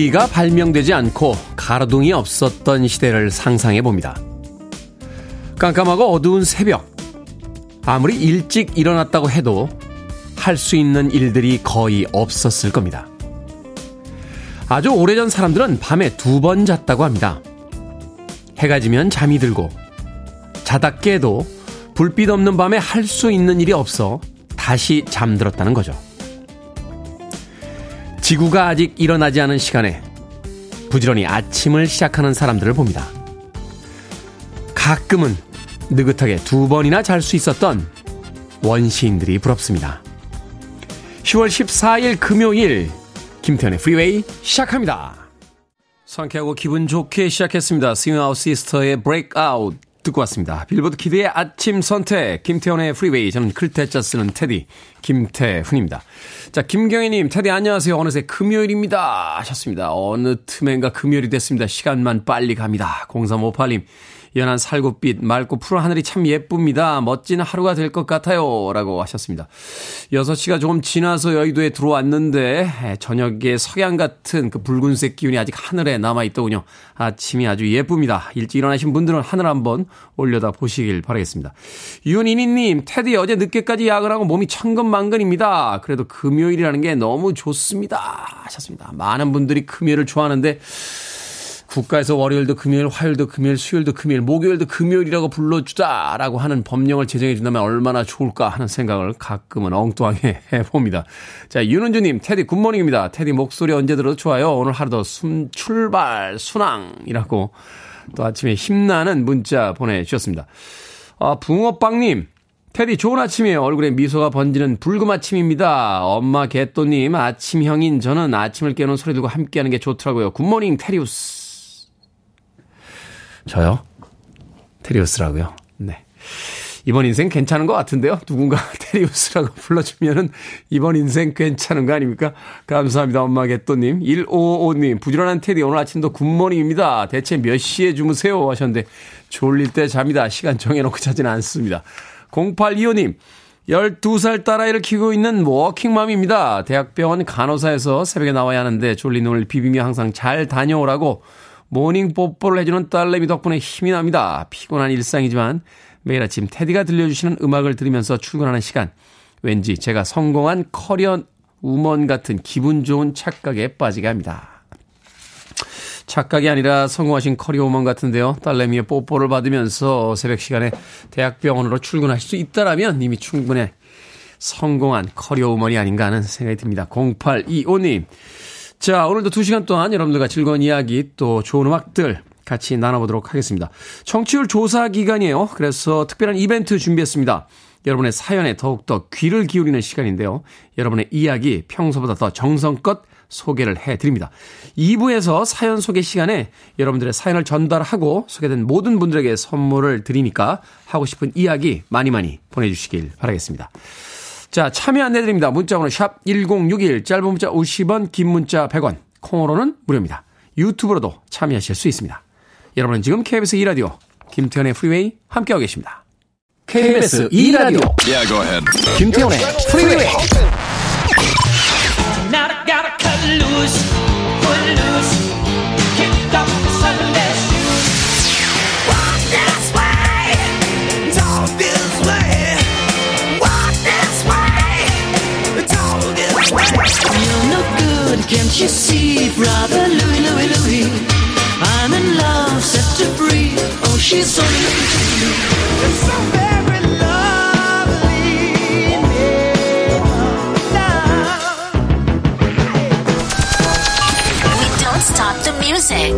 전기가 발명되지 않고 가로등이 없었던 시대를 상상해 봅니다. 깜깜하고 어두운 새벽. 아무리 일찍 일어났다고 해도 할 수 있는 일들이 거의 없었을 겁니다. 아주 오래전 사람들은 밤에 두 번 잤다고 합니다. 해가 지면 잠이 들고 자다 깨도 불빛 없는 밤에 할 수 있는 일이 없어 다시 잠들었다는 거죠. 지구가 아직 일어나지 않은 시간에 부지런히 아침을 시작하는 사람들을 봅니다. 가끔은 느긋하게 두 번이나 잘 수 있었던 원시인들이 부럽습니다. 10월 14일 금요일 김태훈의 프리웨이 시작합니다. 상쾌하고 기분 좋게 시작했습니다. Swing Out Sister의 Breakout 듣고 왔습니다. 빌보드 키드의 아침 선택, 김태훈의 프리웨이. 저는 클 태 자 쓰는 테디, 김태훈입니다. 자, 김경희님, 테디 안녕하세요. 어느새 금요일입니다. 하셨습니다. 어느 틈엔가 금요일이 됐습니다. 시간만 빨리 갑니다. 0358님, 연한 살구빛, 맑고 푸른 하늘이 참 예쁩니다. 멋진 하루가 될 것 같아요. 라고 하셨습니다. 6시가 조금 지나서 여의도에 들어왔는데, 저녁에 석양 같은 그 붉은색 기운이 아직 하늘에 남아있더군요. 아침이 아주 예쁩니다. 일찍 일어나신 분들은 하늘 한번 올려다 보시길 바라겠습니다. 윤이니님, 테디 어제 늦게까지 야근하고 몸이 천근만근입니다. 그래도 금요일이라는 게 너무 좋습니다. 하셨습니다. 많은 분들이 금요일을 좋아하는데, 국가에서 월요일도 금요일, 화요일도 금요일, 수요일도 금요일, 목요일도 금요일이라고 불러주자라고 하는 법령을 제정해 준다면 얼마나 좋을까 하는 생각을 가끔은 엉뚱하게 해봅니다. 자, 윤은주님, 테디 good morning입니다. 테디 목소리 언제 들어도 좋아요. 오늘 하루도 숨, 출발, 순항이라고 또 아침에 힘나는 문자 보내주셨습니다. 아, 붕어빵님, 테디 좋은 아침이에요. 얼굴에 미소가 번지는 붉은 아침입니다. 엄마 개또님 아침형인 저는 아침을 깨우는 소리 듣고 함께하는 게 좋더라고요. good morning 테리우스. 저요? 테리우스라고요. 네. 이번 인생 괜찮은 것 같은데요. 누군가 테리우스라고 불러주면은 이번 인생 괜찮은 거 아닙니까? 감사합니다. 엄마 개또님. 1555님. 부지런한 테디 오늘 아침도 good morning입니다. 대체 몇 시에 주무세요? 하셨는데 졸릴 때 잡니다. 시간 정해놓고 자지는 않습니다. 0825님. 12살 딸아이를 키우고 있는 워킹맘입니다. 대학병원 간호사여서 새벽에 나와야 하는데 졸린 눈을 비비며 항상 잘 다녀오라고 morning 뽀뽀를 해주는 딸내미 덕분에 힘이 납니다. 피곤한 일상이지만 매일 아침 테디가 들려주시는 음악을 들으면서 출근하는 시간. 왠지 제가 성공한 커리어 우먼 같은 기분 좋은 착각에 빠지게 합니다. 착각이 아니라 성공하신 커리어 우먼 같은데요. 딸내미의 뽀뽀를 받으면서 새벽 시간에 대학병원으로 출근하실 수 있다라면 이미 충분히 성공한 커리어 우먼이 아닌가 하는 생각이 듭니다. 0825님. 자, 오늘도 2시간 동안 여러분들과 즐거운 이야기 또 좋은 음악들 같이 나눠보도록 하겠습니다. 청취율 조사 기간이에요. 그래서 특별한 이벤트 준비했습니다. 여러분의 사연에 더욱더 귀를 기울이는 시간인데요. 여러분의 이야기 평소보다 더 정성껏 소개를 해드립니다. 2부에서 사연 소개 시간에 여러분들의 사연을 전달하고 소개된 모든 분들에게 선물을 드리니까 하고 싶은 이야기 많이 많이 보내주시길 바라겠습니다. 자, 참여 안내드립니다. 문자번호 샵 1061, 짧은 문자 50원, 긴 문자 100원, 콩으로는 무료입니다. 유튜브로도 참여하실 수 있습니다. 여러분은 지금 KBS 2라디오, 김태현의 프리웨이 함께하고 계십니다. KBS 2라디오, yeah, 김태현의 프리웨이 Can't you see, brother Louie, Louie, Louie? I'm in love, set to free. Oh, she's so into It's so very lovely. We don't stop the music.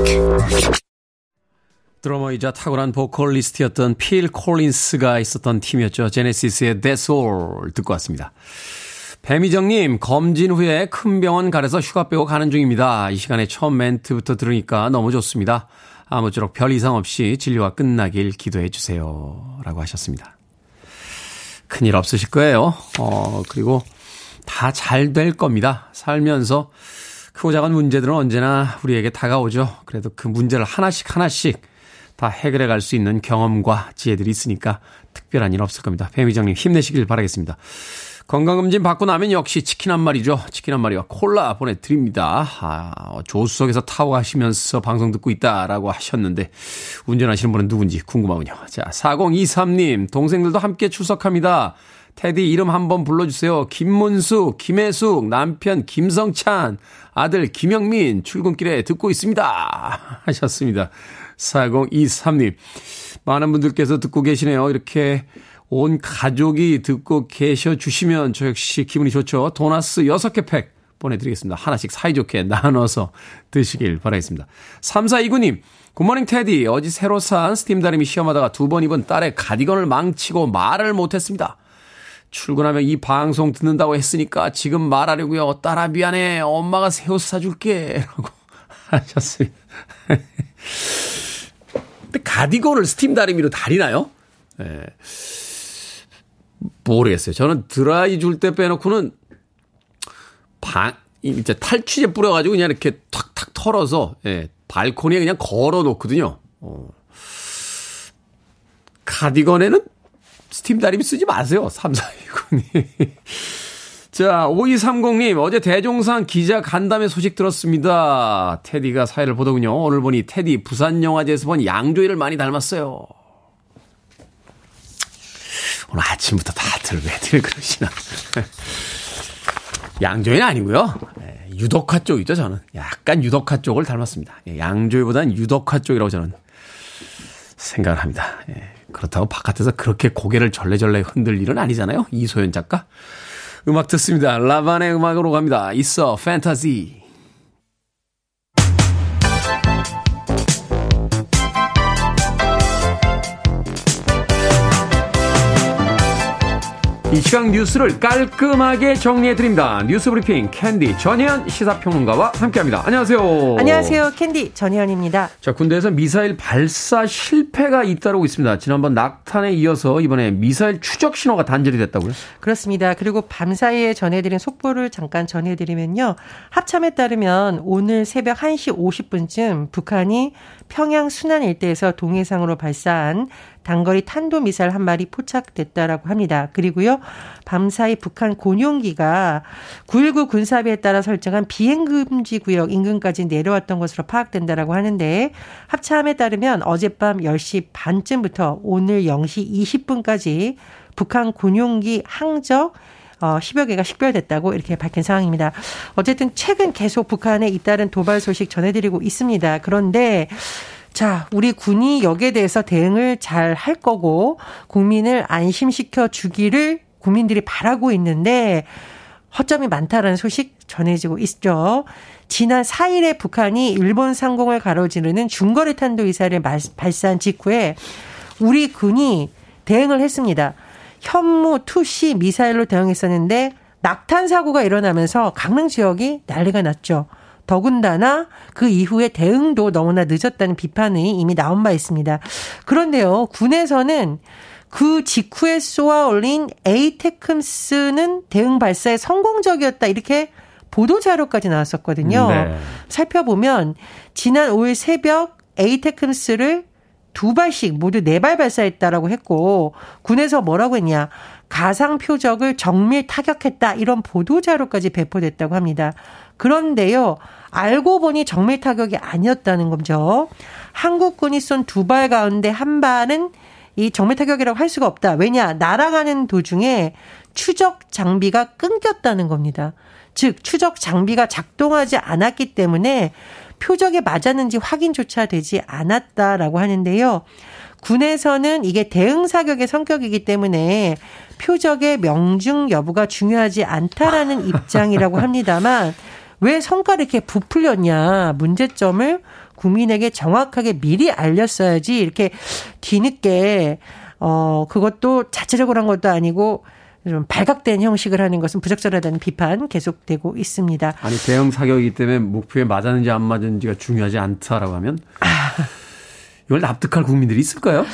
드러머이자 탁월한 보컬리스트였던 필 콜린스가 있었던 팀이었죠. 제네시스의 That's All 듣고 왔습니다. 배미정님, 검진 후에 큰 병원 가려서 휴가 빼고 가는 중입니다. 이 시간에 처음 멘트부터 들으니까 너무 좋습니다. 아무쪼록 별 이상 없이 진료가 끝나길 기도해 주세요. 라고 하셨습니다. 큰일 없으실 거예요. 어, 그리고 다 잘 될 겁니다. 살면서 크고 작은 문제들은 언제나 우리에게 다가오죠. 그래도 그 문제를 하나씩 하나씩 다 해결해 갈 수 있는 경험과 지혜들이 있으니까 특별한 일 없을 겁니다. 배미정님 힘내시길 바라겠습니다. 건강검진 받고 나면 역시 치킨 한 마리죠. 치킨 한 마리와 콜라 보내드립니다. 아, 조수석에서 타고 가시면서 방송 듣고 있다라고 하셨는데, 운전하시는 분은 누군지 궁금하군요. 자, 4023님, 동생들도 함께 출석합니다. 테디 이름 한번 불러주세요. 김문수, 김혜숙, 남편 김성찬, 아들 김영민, 출근길에 듣고 있습니다. 하셨습니다. 4023님. 많은 분들께서 듣고 계시네요. 이렇게 온 가족이 듣고 계셔 주시면 저 역시 기분이 좋죠. 도나스 6개 팩 보내드리겠습니다. 하나씩 사이좋게 나눠서 드시길 바라겠습니다. 3429님, good morning 테디. 어제 새로 산 스팀 다리미 시험하다가 두 번 입은 딸의 가디건을 망치고 말을 못했습니다. 출근하면 이 방송 듣는다고 했으니까 지금 말하려고요. 딸아 미안해. 엄마가 새 옷 사줄게. 라고 하셨습니다. 근데 가디건을 스팀 다리미로 다리나요? 예. 네. 모르겠어요. 저는 드라이 줄 때 빼놓고는 방, 이제 탈취제 뿌려가지고 그냥 이렇게 탁탁 털어서, 예, 발코니에 그냥 걸어 놓거든요. 어. 가디건에는 스팀 다리미 쓰지 마세요. 3429님. 자, 5230님, 어제 대종상 기자 간담회 소식 들었습니다. 테디가 사회를 보더군요. 오늘 보니 테디 부산영화제에서 본 양조위를 많이 닮았어요. 오늘 아침부터 다들 왜들 그러시나. 양조위는 아니고요. 예, 유덕화 쪽이죠, 저는. 약간 유덕화 쪽을 닮았습니다. 예, 양조위보다는 유덕화 쪽이라고 저는 생각을 합니다. 예, 그렇다고 바깥에서 그렇게 고개를 절레절레 흔들 일은 아니잖아요. 이소연 작가. 음악 듣습니다. 라반의 음악으로 갑니다. 있어 판타지. 이 시각 뉴스를 깔끔하게 정리해드립니다. 뉴스 브리핑 캔디 전혜연 시사평론가와 함께합니다. 안녕하세요. 안녕하세요. 캔디 전혜연입니다. 자, 군대에서 미사일 발사 실패가 잇따르고 있습니다. 지난번 낙탄에 이어서 이번에 미사일 추적 신호가 단절이 됐다고요? 그렇습니다. 그리고 밤사이에 전해드린 속보를 잠깐 전해드리면요. 합참에 따르면 오늘 새벽 1시 50분쯤 북한이 평양 순안 일대에서 동해상으로 발사한 단거리 탄도 미사일 한 마리 포착됐다라고 합니다. 그리고요, 밤사이 북한 곤용기가 9.19 군사비에 따라 설정한 비행 금지 구역 인근까지 내려왔던 것으로 파악된다라고 하는데, 합참에 따르면 어젯밤 10시 반쯤부터 오늘 0시 20분까지 북한 곤용기 항적 어, 10여 개가 식별됐다고 이렇게 밝힌 상황입니다. 어쨌든 최근 계속 북한에 잇따른 도발 소식 전해드리고 있습니다. 그런데 자, 우리 군이 여기에 대해서 대응을 잘 할 거고 국민을 안심시켜 주기를 국민들이 바라고 있는데 허점이 많다라는 소식 전해지고 있죠. 지난 4일에 북한이 일본 상공을 가로지르는 중거리 탄도 미사일을 발사한 직후에 우리 군이 대응을 했습니다. 현무 투시 미사일로 대응했었는데 낙탄 사고가 일어나면서 강릉 지역이 난리가 났죠. 더군다나 그 이후에 대응도 너무나 늦었다는 비판이 이미 나온 바 있습니다. 그런데요, 군에서는 그 직후에 쏘아 올린 에이테크스는 대응 발사에 성공적이었다 이렇게 보도 자료까지 나왔었거든요. 네. 살펴보면 지난 5일 새벽 에이테크스를 두 발씩 모두 네 발 발사했다라고 했고 군에서 뭐라고 했냐 가상 표적을 정밀 타격했다 이런 보도 자료까지 배포됐다고 합니다. 그런데요, 알고 보니 정밀 타격이 아니었다는 거죠. 한국군이 쏜 두 발 가운데 한 발은 이 정밀 타격이라고 할 수가 없다. 왜냐, 날아가는 도중에 추적 장비가 끊겼다는 겁니다. 즉, 추적 장비가 작동하지 않았기 때문에 표적에 맞았는지 확인조차 되지 않았다라고 하는데요. 군에서는 이게 대응 사격의 성격이기 때문에 표적의 명중 여부가 중요하지 않다라는 입장이라고 합니다만 왜 성과를 이렇게 부풀렸냐 문제점을 국민에게 정확하게 미리 알렸어야지 이렇게 뒤늦게 어 그것도 자체적으로 한 것도 아니고 좀 발각된 형식을 하는 것은 부적절하다는 비판 계속되고 있습니다. 아니 대형 사격이기 때문에 목표에 맞았는지 안 맞았는지가 중요하지 않다라고 하면 아. 이걸 납득할 국민들이 있을까요?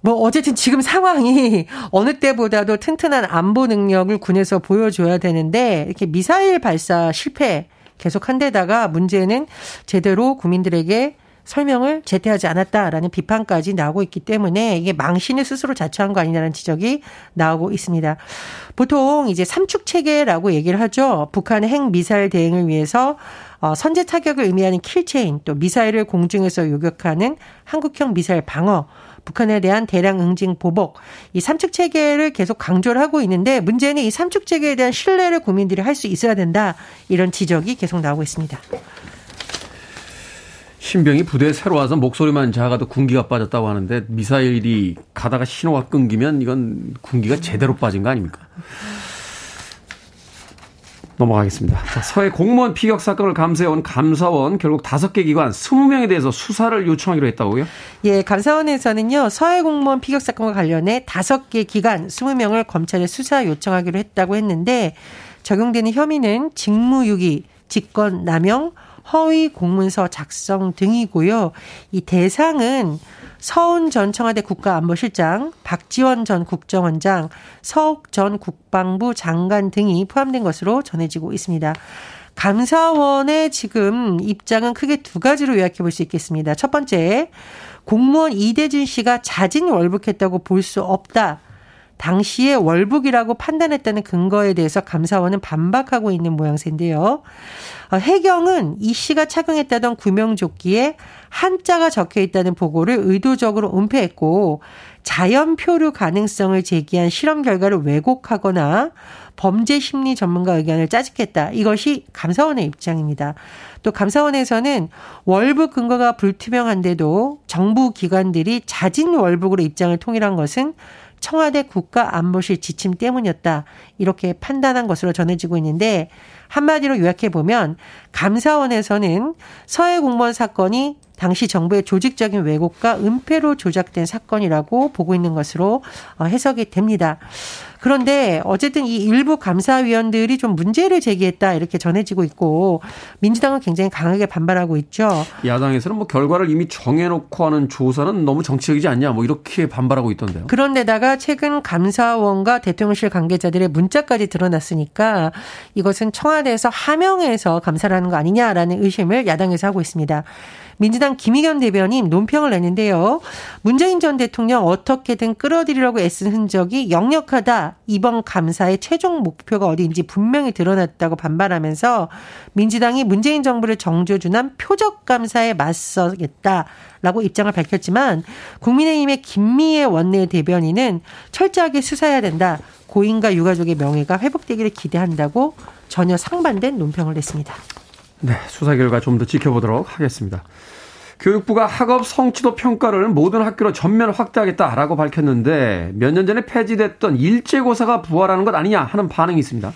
뭐 어쨌든 지금 상황이 어느 때보다도 튼튼한 안보 능력을 군에서 보여줘야 되는데 이렇게 미사일 발사 실패 계속한 데다가 문제는 제대로 국민들에게 설명을 제대하지 않았다라는 비판까지 나오고 있기 때문에 이게 망신을 스스로 자처한 거 아니냐는 지적이 나오고 있습니다. 보통 이제 삼축 체계라고 얘기를 하죠. 북한의 핵 미사일 대응을 위해서 어, 선제 타격을 의미하는 킬체인, 또 미사일을 공중에서 요격하는 한국형 미사일 방어, 북한에 대한 대량 응징 보복, 이 삼축 체계를 계속 강조를 하고 있는데 문제는 이 삼축 체계에 대한 신뢰를 국민들이 할 수 있어야 된다. 이런 지적이 계속 나오고 있습니다. 신병이 부대에 새로 와서 목소리만 작아도 군기가 빠졌다고 하는데 미사일이 가다가 신호가 끊기면 이건 군기가 제대로 빠진 거 아닙니까? 넘어가겠습니다. 자, 서해 공무원 피격 사건을 감사해온 감사원 결국 다섯 개 기관 20명에 대해서 수사를 요청하기로 했다고요? 예, 감사원에서는요. 서해 공무원 피격 사건과 관련해 다섯 개 기관 20명을 검찰에 수사 요청하기로 했다고 했는데 적용되는 혐의는 직무유기, 직권 남용, 허위 공문서 작성 등이고요. 이 대상은 서훈 전 청와대 국가안보실장, 박지원 전 국정원장, 서욱 전 국방부 장관 등이 포함된 것으로 전해지고 있습니다. 감사원의 지금 입장은 크게 두 가지로 요약해 볼 수 있겠습니다. 첫 번째, 공무원 이대준 씨가 자진 월북했다고 볼 수 없다. 당시에 월북이라고 판단했다는 근거에 대해서 감사원은 반박하고 있는 모양새인데요. 어, 해경은 이 씨가 착용했다던 구명조끼에 한자가 적혀 있다는 보고를 의도적으로 은폐했고 자연 표류 가능성을 제기한 실험 결과를 왜곡하거나 범죄 심리 전문가 의견을 짜집겠다. 이것이 감사원의 입장입니다. 또 감사원에서는 월북 근거가 불투명한데도 정부 기관들이 자진 월북으로 입장을 통일한 것은 청와대 국가안보실 지침 때문이었다. 이렇게 판단한 것으로 전해지고 있는데 한마디로 요약해 보면 감사원에서는 서해 공무원 사건이 당시 정부의 조직적인 왜곡과 은폐로 조작된 사건이라고 보고 있는 것으로 어, 해석이 됩니다. 그런데 어쨌든 이 일부 감사위원들이 좀 문제를 제기했다 이렇게 전해지고 있고 민주당은 굉장히 강하게 반발하고 있죠. 야당에서는 뭐 결과를 이미 정해놓고 하는 조사는 너무 정치적이지 않냐 뭐 이렇게 반발하고 있던데요. 그런데다가 최근 감사원과 대통령실 관계자들의 문자까지 드러났으니까 이것은 청와대에서 하명해서 감사를 하는 거 아니냐라는 의심을 야당에서 하고 있습니다. 민주당 김의겸 대변인 논평을 냈는데요. 문재인 전 대통령 어떻게든 끌어들이려고 애쓴 흔적이 역력하다. 이번 감사의 최종 목표가 어디인지 분명히 드러났다고 반발하면서 민주당이 문재인 정부를 정조준한 표적 감사에 맞서겠다 라고 입장을 밝혔지만 국민의힘의 김미애 원내 대변인은 철저하게 수사해야 된다. 고인과 유가족의 명예가 회복되기를 기대한다고 전혀 상반된 논평을 냈습니다. 네, 수사 결과 좀 더 지켜보도록 하겠습니다. 교육부가 학업 성취도 평가를 모든 학교로 전면 확대하겠다라고 밝혔는데 몇 년 전에 폐지됐던 일제고사가 부활하는 것 아니냐 하는 반응이 있습니다.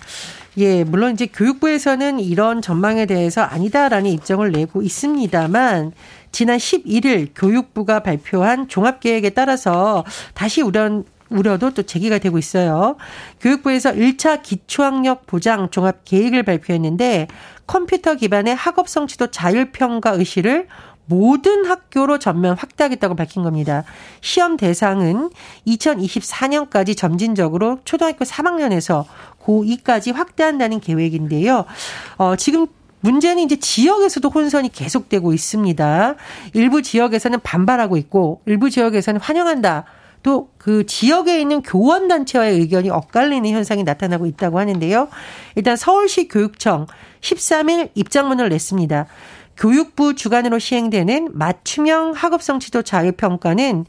예, 물론 이제 교육부에서는 이런 전망에 대해서 아니다라는 입장을 내고 있습니다만 지난 11일 교육부가 발표한 종합계획에 따라서 다시 우려 우려도 또 제기가 되고 있어요. 교육부에서 1차 기초학력 보장 종합 계획을 발표했는데 컴퓨터 기반의 학업 성취도 자율평가 의시를 모든 학교로 전면 확대하겠다고 밝힌 겁니다. 시험 대상은 2024년까지 점진적으로 초등학교 3학년에서 고2까지 확대한다는 계획인데요. 어, 지금 문제는 이제 지역에서도 혼선이 계속되고 있습니다. 일부 지역에서는 반발하고 있고 일부 지역에서는 환영한다. 또 그 지역에 있는 교원단체와의 의견이 엇갈리는 현상이 나타나고 있다고 하는데요. 일단 서울시 교육청 13일 입장문을 냈습니다. 교육부 주관으로 시행되는 맞춤형 학업성취도 자율평가는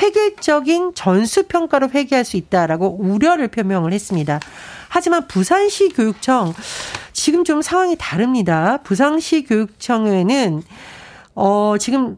획일적인 전수평가로 회귀할 수 있다라고 우려를 표명을 했습니다. 하지만 부산시 교육청 지금 좀 상황이 다릅니다. 부산시 교육청에는 어 지금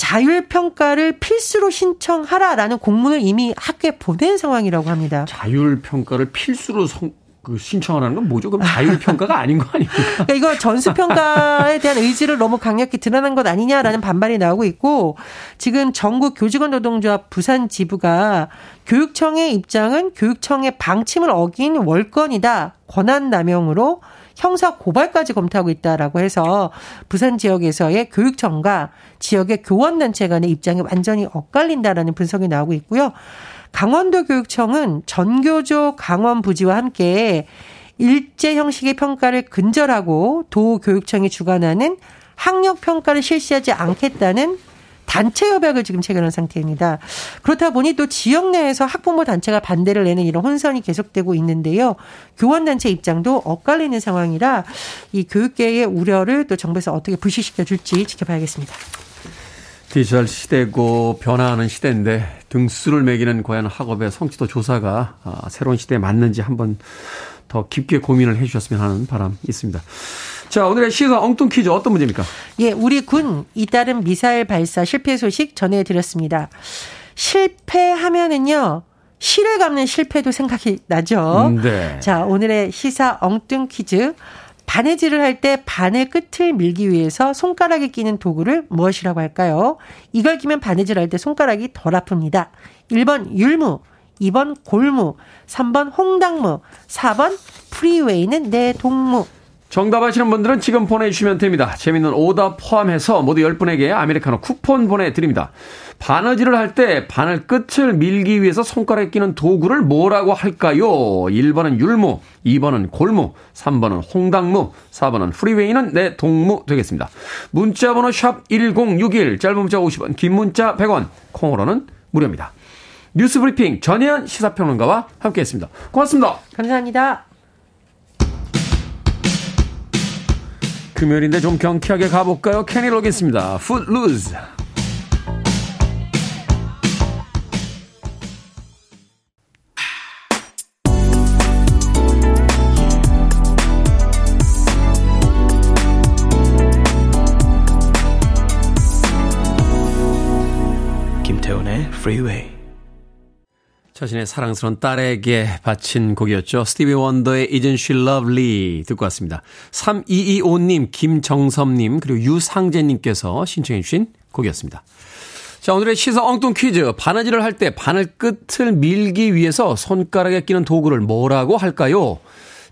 자율평가를 필수로 신청하라라는 공문을 이미 학교에 보낸 상황이라고 합니다. 자율평가를 필수로 성, 그 신청하라는 건 뭐죠? 그럼 자율평가가 아닌 거 아닙니까? 그러니까 이거 전수평가에 대한 의지를 너무 강력히 드러난 것 아니냐라는 반발이 나오고 있고 지금 전국 교직원 노동조합 부산 지부가 교육청의 입장은 교육청의 방침을 어긴 월권이다. 권한 남용으로 형사 고발까지 검토하고 있다라고 해서 부산 지역에서의 교육청과 지역의 교원단체 간의 입장이 완전히 엇갈린다라는 분석이 나오고 있고요. 강원도 교육청은 전교조 강원 부지와 함께 일제 형식의 평가를 근절하고 도 교육청이 주관하는 학력 평가를 실시하지 않겠다는 단체 협약을 지금 체결한 상태입니다. 그렇다 보니 또 지역 내에서 학부모 단체가 반대를 내는 이런 혼선이 계속되고 있는데요. 교원 단체 입장도 엇갈리는 상황이라 이 교육계의 우려를 또 정부에서 어떻게 부시시켜 줄지 지켜봐야겠습니다. 디지털 시대고 변화하는 시대인데 등수를 매기는 과연 학업의 성취도 조사가 아, 새로운 시대에 맞는지 한번 더 깊게 고민을 해 주셨으면 하는 바람 있습니다. 자, 오늘의 시사 엉뚱 퀴즈 어떤 문제입니까? 예, 우리 군 잇따른 미사일 발사 실패 소식 전해드렸습니다. 실패하면은요, 실을 갚는 실패도 생각이 나죠. 음, 네. 자, 오늘의 시사 엉뚱 퀴즈. 바느질을 할 때 바늘 끝을 밀기 위해서 손가락에 끼는 도구를 무엇이라고 할까요? 이걸 끼면 바느질 할 때 손가락이 덜 아픕니다. 1번 율무, 2번 골무, 3번 홍당무, 4번 프리웨이는 내 동무. 정답 아시는 분들은 지금 보내주시면 됩니다. 재밌는 오답 포함해서 모두 10분에게 아메리카노 쿠폰 보내드립니다. 바느질을 할 때 바늘 끝을 밀기 위해서 손가락에 끼는 도구를 뭐라고 할까요? 1번은 율무, 2번은 골무, 3번은 홍당무, 4번은 프리웨이는 내 동무 되겠습니다. 문자번호 샵 1061, 짧은 문자 50원, 긴 문자 100원, 콩으로는 무료입니다. 뉴스브리핑 전혜연 시사평론가와 함께했습니다. 고맙습니다. 감사합니다. 금요일인데 좀 경쾌하게 가볼까요? 캐니 로겠습니다. 풋루즈. 김태훈의 Freeway. 자신의 사랑스러운 딸에게 바친 곡이었죠. 스티비 원더의 Isn't She Lovely 듣고 왔습니다. 3225님, 김정섭님, 그리고 유상재님께서 신청해 주신 곡이었습니다. 자, 오늘의 시사 엉뚱 퀴즈. 바느질을 할 때 바늘 끝을 밀기 위해서 손가락에 끼는 도구를 뭐라고 할까요?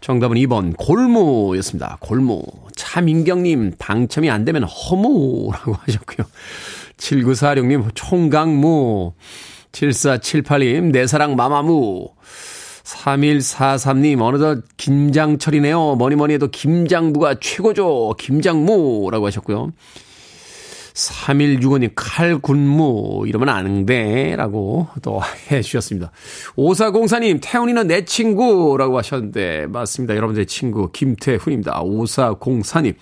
정답은 2번 골무였습니다. 골무. 차민경님 당첨이 안 되면 허무라고 하셨고요. 7946님 총각무. 7478님, 내 사랑 마마무. 3143님, 어느덧 김장철이네요. 뭐니 뭐니 해도 김장부가 최고죠. 김장무라고 하셨고요. 3165님, 칼군무. 이러면 안 돼. 라고 또 해 주셨습니다. 5404님, 태훈이는 내 친구 라고 하셨는데, 맞습니다. 여러분들의 친구, 김태훈입니다. 5404님.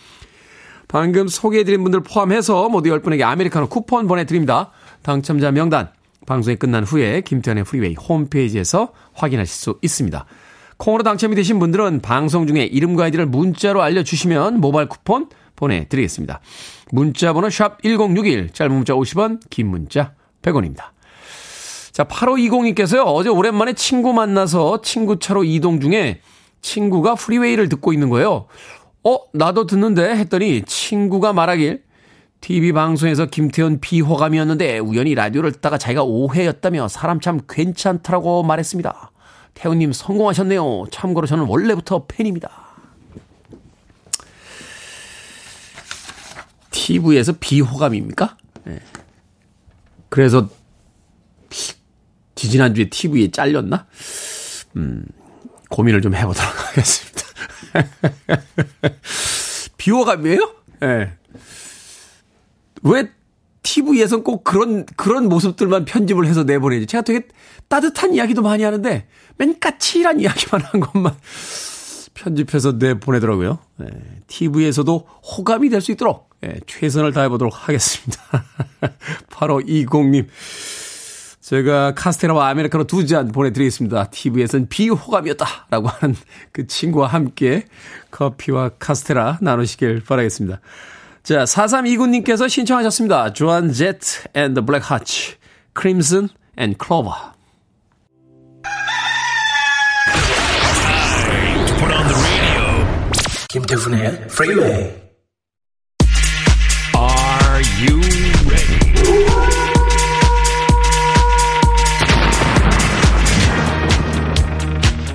방금 소개해드린 분들 포함해서 모두 10분에게 아메리카노 쿠폰 보내드립니다. 당첨자 명단 방송이 끝난 후에 김태훈의 프리웨이 홈페이지에서 확인하실 수 있습니다. 콩으로 당첨이 되신 분들은 방송 중에 이름과 아이디를 문자로 알려주시면 모바일 쿠폰 보내드리겠습니다. 문자 번호 샵 1061, 짧은 문자 50원, 긴 문자 100원입니다. 자, 8520님께서요, 어제 오랜만에 친구 만나서 친구 차로 이동 중에 친구가 프리웨이를 듣고 있는 거예요. 어, 나도 듣는데 했더니 친구가 말하길 TV 방송에서 김태현 비호감이었는데 우연히 라디오를 듣다가 자기가 오해였다며 사람 참 괜찮더라고 말했습니다. 태훈님 성공하셨네요. 참고로 저는 원래부터 팬입니다. TV에서 비호감입니까? 네. 그래서 지지난주에 TV에 잘렸나? 음, 고민을 좀 해보도록 하겠습니다. 비호감이에요? 예. 네. 왜 TV에선 꼭 그런, 그런 모습들만 편집을 해서 내보내지? 제가 되게 따뜻한 이야기도 많이 하는데, 맨 까칠한 이야기만 한 것만 편집해서 내보내더라고요. 네, TV에서도 호감이 될 수 있도록 네, 최선을 다해보도록 하겠습니다. 8520님. 제가 카스테라와 아메리카노 두 잔 보내드리겠습니다. TV에선 비호감이었다. 라고 하는 그 친구와 함께 커피와 카스테라 나누시길 바라겠습니다. 자, 4329님께서 신청하셨습니다. 조한 제트 and the Black Hearts, Crimson and Clover. 김태훈의 Freeway. Are you ready?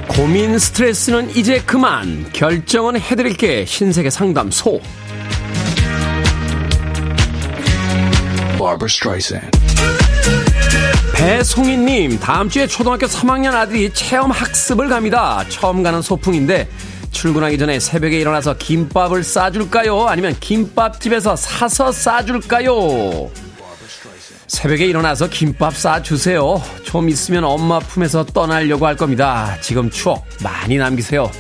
고민 스트레스는 이제 그만 결정은 해드릴게 신세계 상담소 Barbara Streisand. 배송희님, 다음 주에 초등학교 3학년 아들이 체험 학습을 갑니다. 처음 가는 소풍인데 출근하기 전에 새벽에 일어나서 김밥을 싸줄까요? 아니면 김밥집에서 사서 싸줄까요? 새벽에 일어나서 김밥 싸주세요. 좀 있으면 엄마 품에서 떠나려고 할 겁니다. 지금 추억 많이 남기세요.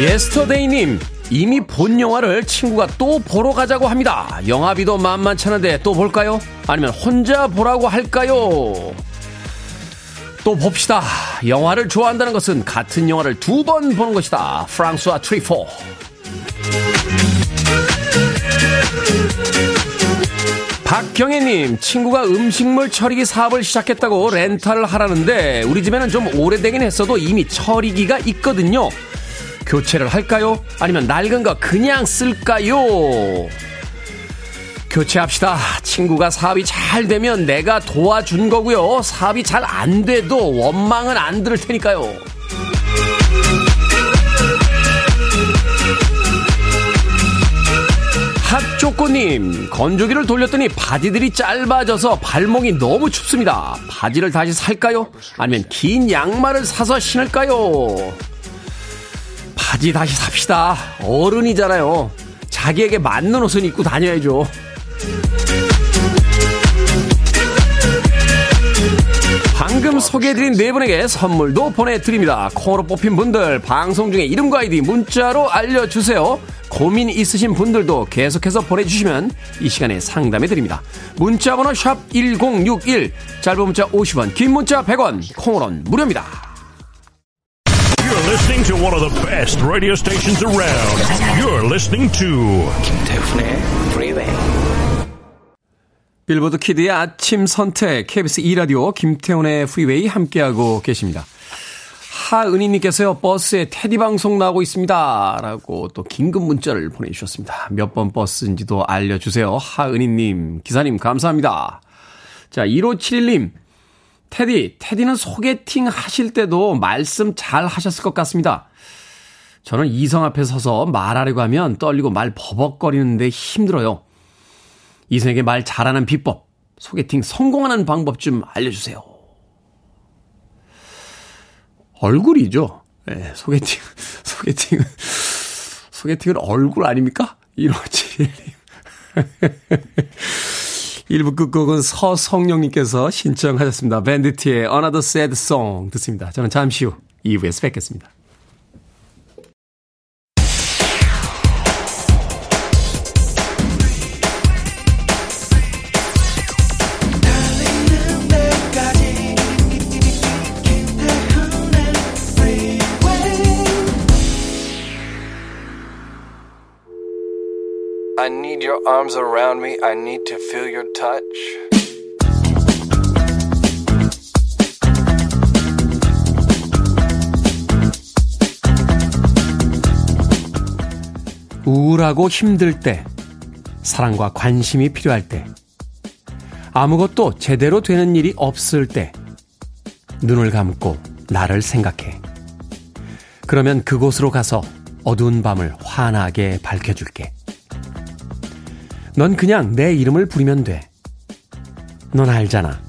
예스터데이님, 이미 본 영화를 친구가 또 보러 가자고 합니다. 영화비도 만만찮은데 또 볼까요? 아니면 혼자 보라고 할까요? 또 봅시다. 영화를 좋아한다는 것은 같은 영화를 두 번 보는 것이다. 프랑스와 트리포. 박경혜님, 친구가 음식물 처리기 사업을 시작했다고 렌탈을 하라는데 우리 집에는 좀 오래되긴 했어도 이미 처리기가 있거든요. 교체를 할까요? 아니면 낡은 거 그냥 쓸까요? 교체합시다. 친구가 사업이 잘 되면 내가 도와준 거고요. 사업이 잘 안 돼도 원망은 안 들을 테니까요. 핫초코님, 건조기를 돌렸더니 바지들이 짧아져서 발목이 너무 춥습니다. 바지를 다시 살까요? 아니면 긴 양말을 사서 신을까요? 바지 다시 삽시다. 어른이잖아요. 자기에게 맞는 옷은 입고 다녀야죠. 방금 소개해드린 네 분에게 선물도 보내드립니다. 코로 뽑힌 분들 방송 중에 이름과 아이디 문자로 알려주세요. 고민 있으신 분들도 계속해서 보내주시면 이 시간에 상담해드립니다. 문자번호 샵 1061, 짧은 문자 50원, 긴 문자 100원, 콩으로는 무료입니다. Listening to one of the best radio stations around. You're listening to 김태훈의 Freeway. 빌보드 키드의 아침 선택 KBS 2 라디오 김태훈의 프리웨이 함께하고 계십니다. 하은희님께서요 버스에 테디 방송 나오고 있습니다 라고 또 긴급 문자를 보내주셨습니다. 몇 번 버스인지도 알려주세요. 하은희님 기사님 감사합니다. 자 1571님 테디 테디는 소개팅 하실 때도 말씀 잘 하셨을 것 같습니다. 저는 이성 앞에 서서 말하려고 하면 떨리고 말 버벅거리는데 힘들어요. 이성에게 말 잘하는 비법, 소개팅 성공하는 방법 좀 알려주세요. 얼굴이죠. 네, 소개팅, 소개팅, 소개팅은 얼굴 아닙니까? 1571님. 1부 끝곡은 서성령님께서 신청하셨습니다. 밴드티의 Another Sad Song 듣습니다. 저는 잠시 후 2부에서 뵙겠습니다. 우울하고 힘들 때, 사랑과 관심이 필요할 때, 아무것도 제대로 되는 일이 없을 때, 눈을 감고 나를 생각해. 그러면 그곳으로 가서 어두운 밤을 환하게 밝혀줄게. 넌 그냥 내 이름을 부르면 돼. 넌 알잖아.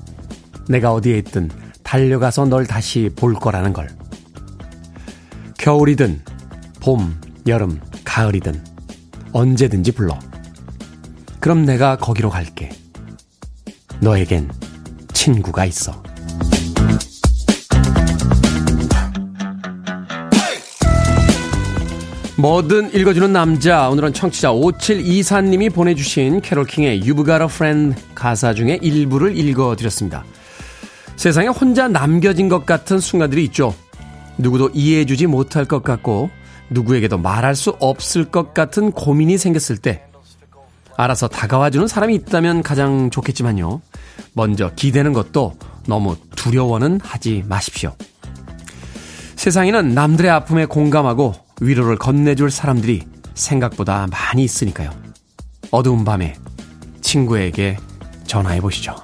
내가 어디에 있든 달려가서 널 다시 볼 거라는 걸. 겨울이든, 봄, 여름, 가을이든, 언제든지 불러. 그럼 내가 거기로 갈게. 너에겐 친구가 있어. 뭐든 읽어주는 남자. 오늘은 청취자 5724님이 보내주신 캐롤킹의 You've Got a Friend 가사 중에 일부를 읽어드렸습니다. 세상에 혼자 남겨진 것 같은 순간들이 있죠. 누구도 이해해주지 못할 것 같고, 누구에게도 말할 수 없을 것 같은 고민이 생겼을 때, 알아서 다가와주는 사람이 있다면 가장 좋겠지만요. 먼저 기대는 것도 너무 두려워는 하지 마십시오. 세상에는 남들의 아픔에 공감하고 위로를 건네줄 사람들이 생각보다 많이 있으니까요. 어두운 밤에 친구에게 전화해 보시죠.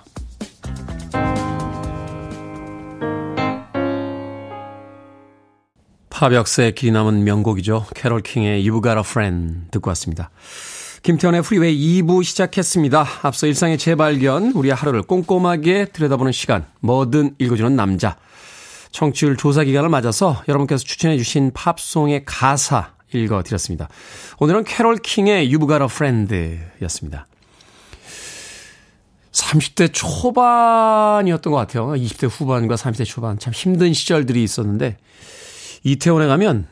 팝 역사에 길이 남은 명곡이죠. 캐롤 킹의 You've Got a Friend 듣고 왔습니다. 김태훈의 프리웨이 2부 시작했습니다. 앞서 일상의 재발견, 우리의 하루를 꼼꼼하게 들여다보는 시간, 뭐든 읽어주는 남자. 청취율 조사 기간을 맞아서 여러분께서 추천해 주신 팝송의 가사 읽어드렸습니다. 오늘은 캐롤 킹의 You've Got a Friend였습니다. 30대 초반이었던 것 같아요. 20대 후반과 30대 초반. 참 힘든 시절들이 있었는데, 이태원에 가면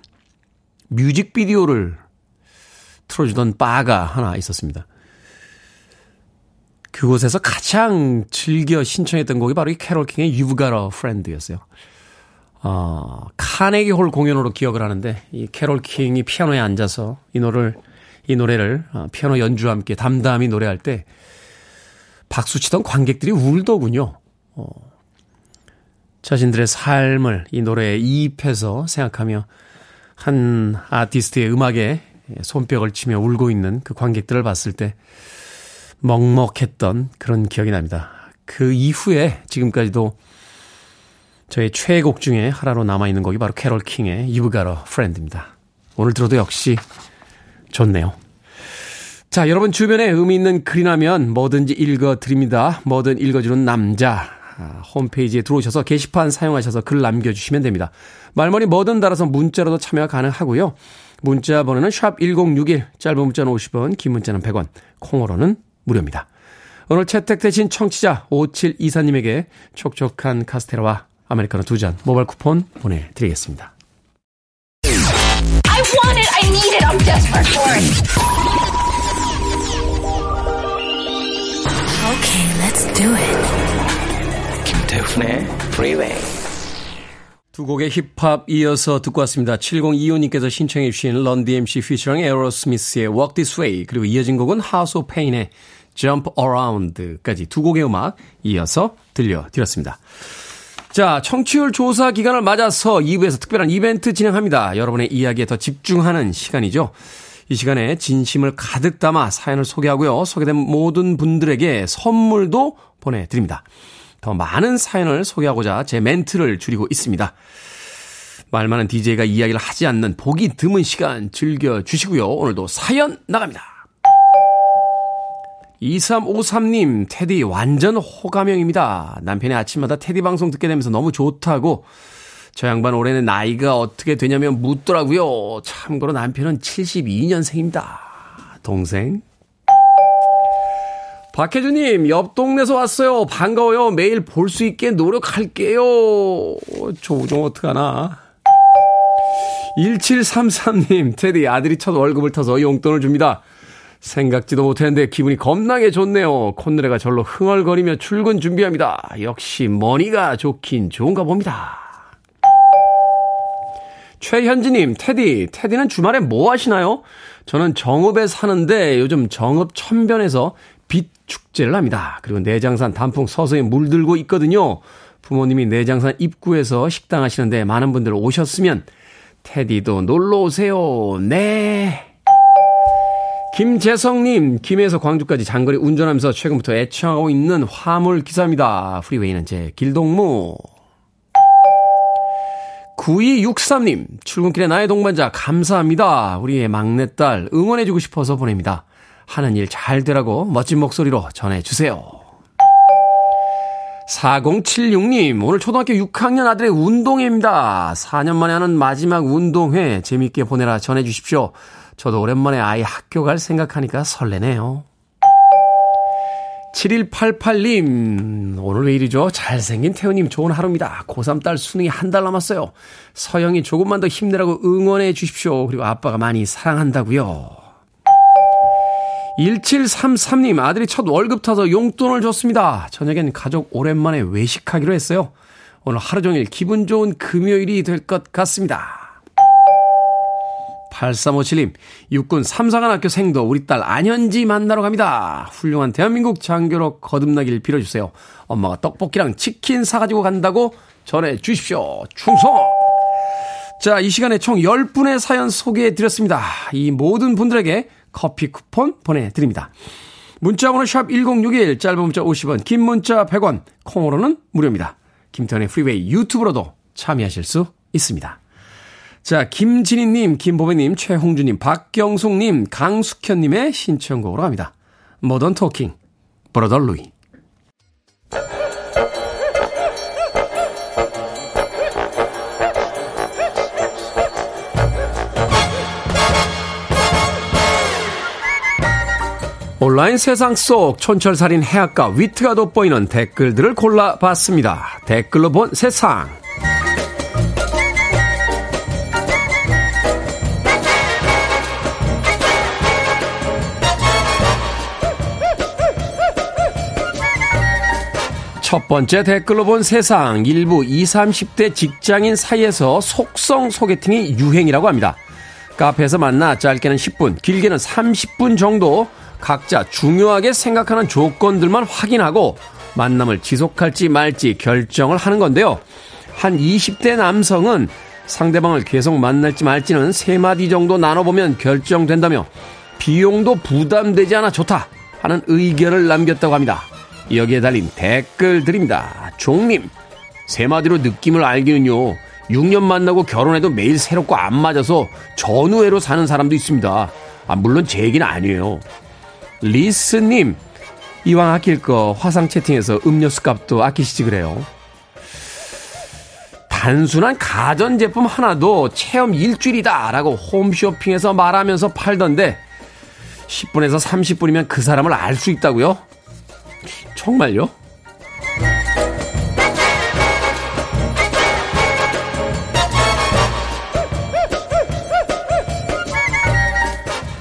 뮤직비디오를 틀어주던 바가 하나 있었습니다. 그곳에서 가장 즐겨 신청했던 곡이 바로 이 캐롤 킹의 You've Got a Friend였어요. 어, 카네기 홀 공연으로 기억을 하는데 이 캐롤 킹이 피아노에 앉아서 이 노래를 이 노래를 어, 피아노 연주와 함께 담담히 노래할 때 박수 치던 관객들이 울더군요. 어, 자신들의 삶을 이 노래에 이입해서 생각하며 한 아티스트의 음악에 손뼉을 치며 울고 있는 그 관객들을 봤을 때 먹먹했던 그런 기억이 납니다. 그 이후에 지금까지도 저의 최애곡 중에 하나로 남아있는 곡이 바로 캐롤 킹의 You've Got a Friend입니다. 오늘 들어도 역시 좋네요. 자, 여러분 주변에 의미 있는 글이나면 뭐든지 읽어드립니다. 뭐든 읽어주는 남자. 아, 홈페이지에 들어오셔서 게시판 사용하셔서 글 남겨주시면 됩니다. 말머리 뭐든 달아서 문자로도 참여가 가능하고요. 문자 번호는 샵 1061, 짧은 문자는 50원, 긴 문자는 100원, 콩으로는 무료입니다. 오늘 채택되신 청취자 5724님에게 촉촉한 카스테라와 아메리카노 두 잔 모바일 쿠폰 보내드리겠습니다. I want it. I need it. I'm desperate for it. Okay, let's do it. 김태훈의 Freeway. 두 곡의 힙합 이어서 듣고 왔습니다. 7025님께서 신청해 주신 런디 MC 피처링 에어로스미스의 Walk This Way 그리고 이어진 곡은 House of Pain의 Jump Around까지 두 곡의 음악 이어서 들려드렸습니다. 자, 청취율 조사 기간을 맞아서 2부에서 특별한 이벤트 진행합니다. 여러분의 이야기에 더 집중하는 시간이죠. 이 시간에 진심을 가득 담아 사연을 소개하고요. 소개된 모든 분들에게 선물도 보내드립니다. 더 많은 사연을 소개하고자 제 멘트를 줄이고 있습니다. 말 많은 DJ가 이야기를 하지 않는 보기 드문 시간 즐겨주시고요. 오늘도 사연 나갑니다. 2353님, 테디 완전 호감형입니다. 남편이 아침마다 테디 방송 듣게 되면서 너무 좋다고 저 양반 올해는 나이가 어떻게 되냐면 묻더라고요. 참고로 남편은 72년생입니다. 동생. 박혜주님, 옆 동네에서 왔어요. 반가워요. 매일 볼 수 있게 노력할게요. 조종 어떡하나. 1733님, 테디 아들이 첫 월급을 타서 용돈을 줍니다. 생각지도 못했는데 기분이 겁나게 좋네요. 콧노래가 절로 흥얼거리며 출근 준비합니다. 역시 머니가 좋긴 좋은가 봅니다. 최현지님, 테디, 테디는 주말에 뭐 하시나요? 저는 정읍에 사는데 요즘 정읍 천변에서 빛 축제를 합니다. 그리고 내장산 단풍 서서히 물들고 있거든요. 부모님이 내장산 입구에서 식당 하시는데 많은 분들 오셨으면 테디도 놀러 오세요. 네. 김재성님, 김해에서 광주까지 장거리 운전하면서 최근부터 애청하고 있는 화물 기사입니다. 프리웨이는 제 길동무. 9263님, 출근길에 나의 동반자 감사합니다. 우리의 막내딸 응원해주고 싶어서 보냅니다. 하는 일 잘 되라고 멋진 목소리로 전해주세요. 4076님, 오늘 초등학교 6학년 아들의 운동회입니다. 4년 만에 하는 마지막 운동회 재밌게 보내라 전해주십시오. 저도 오랜만에 아이 학교 갈 생각하니까 설레네요. 7188님, 오늘 왜 이리죠? 잘생긴 태우님 좋은 하루입니다. 고3 딸 수능이 한 달 남았어요. 서영이 조금만 더 힘내라고 응원해 주십시오. 그리고 아빠가 많이 사랑한다고요. 1733님, 아들이 첫 월급 타서 용돈을 줬습니다. 저녁엔 가족 오랜만에 외식하기로 했어요. 오늘 하루 종일 기분 좋은 금요일이 될 것 같습니다. 8357님, 육군 삼사관 학교 생도 우리 딸 안현지 만나러 갑니다. 훌륭한 대한민국 장교로 거듭나길 빌어주세요. 엄마가 떡볶이랑 치킨 사가지고 간다고 전해 주십시오. 충성! 자, 이 시간에 총 10분의 사연 소개해 드렸습니다. 이 모든 분들에게 커피 쿠폰 보내드립니다. 문자번호 샵 1061, 짧은 문자 50원, 긴 문자 100원, 콩으로는 무료입니다. 김태현의 프리웨이 유튜브로도 참여하실 수 있습니다. 자, 김진희님, 김보배님, 최홍주님, 박경숙님, 강숙현님의 신청곡으로 합니다. 모던 토킹, 브로더 루이. 온라인 세상 속 촌철살인 해악과 위트가 돋보이는 댓글들을 골라봤습니다. 댓글로 본 세상. 첫 번째 댓글로 본 세상. 일부 20, 30대 직장인 사이에서 속성 소개팅이 유행이라고 합니다. 카페에서 만나 짧게는 10분, 길게는 30분 정도 각자 중요하게 생각하는 조건들만 확인하고 만남을 지속할지 말지 결정을 하는 건데요. 한 20대 남성은 상대방을 계속 만날지 말지는 세 마디 정도 나눠보면 결정된다며 비용도 부담되지 않아 좋다 하는 의견을 남겼다고 합니다. 여기에 달린 댓글들입니다. 종님, 세 마디로 느낌을 알기는요. 6년 만나고 결혼해도 매일 새롭고 안 맞아서 전우회로 사는 사람도 있습니다. 아, 물론 제 얘기는 아니에요. 리스님, 이왕 아낄 거 화상 채팅에서 음료수 값도 아끼시지 그래요. 단순한 가전제품 하나도 체험 일주일이다 라고 홈쇼핑에서 말하면서 팔던데 10분에서 30분이면 그 사람을 알 수 있다고요? 정말요?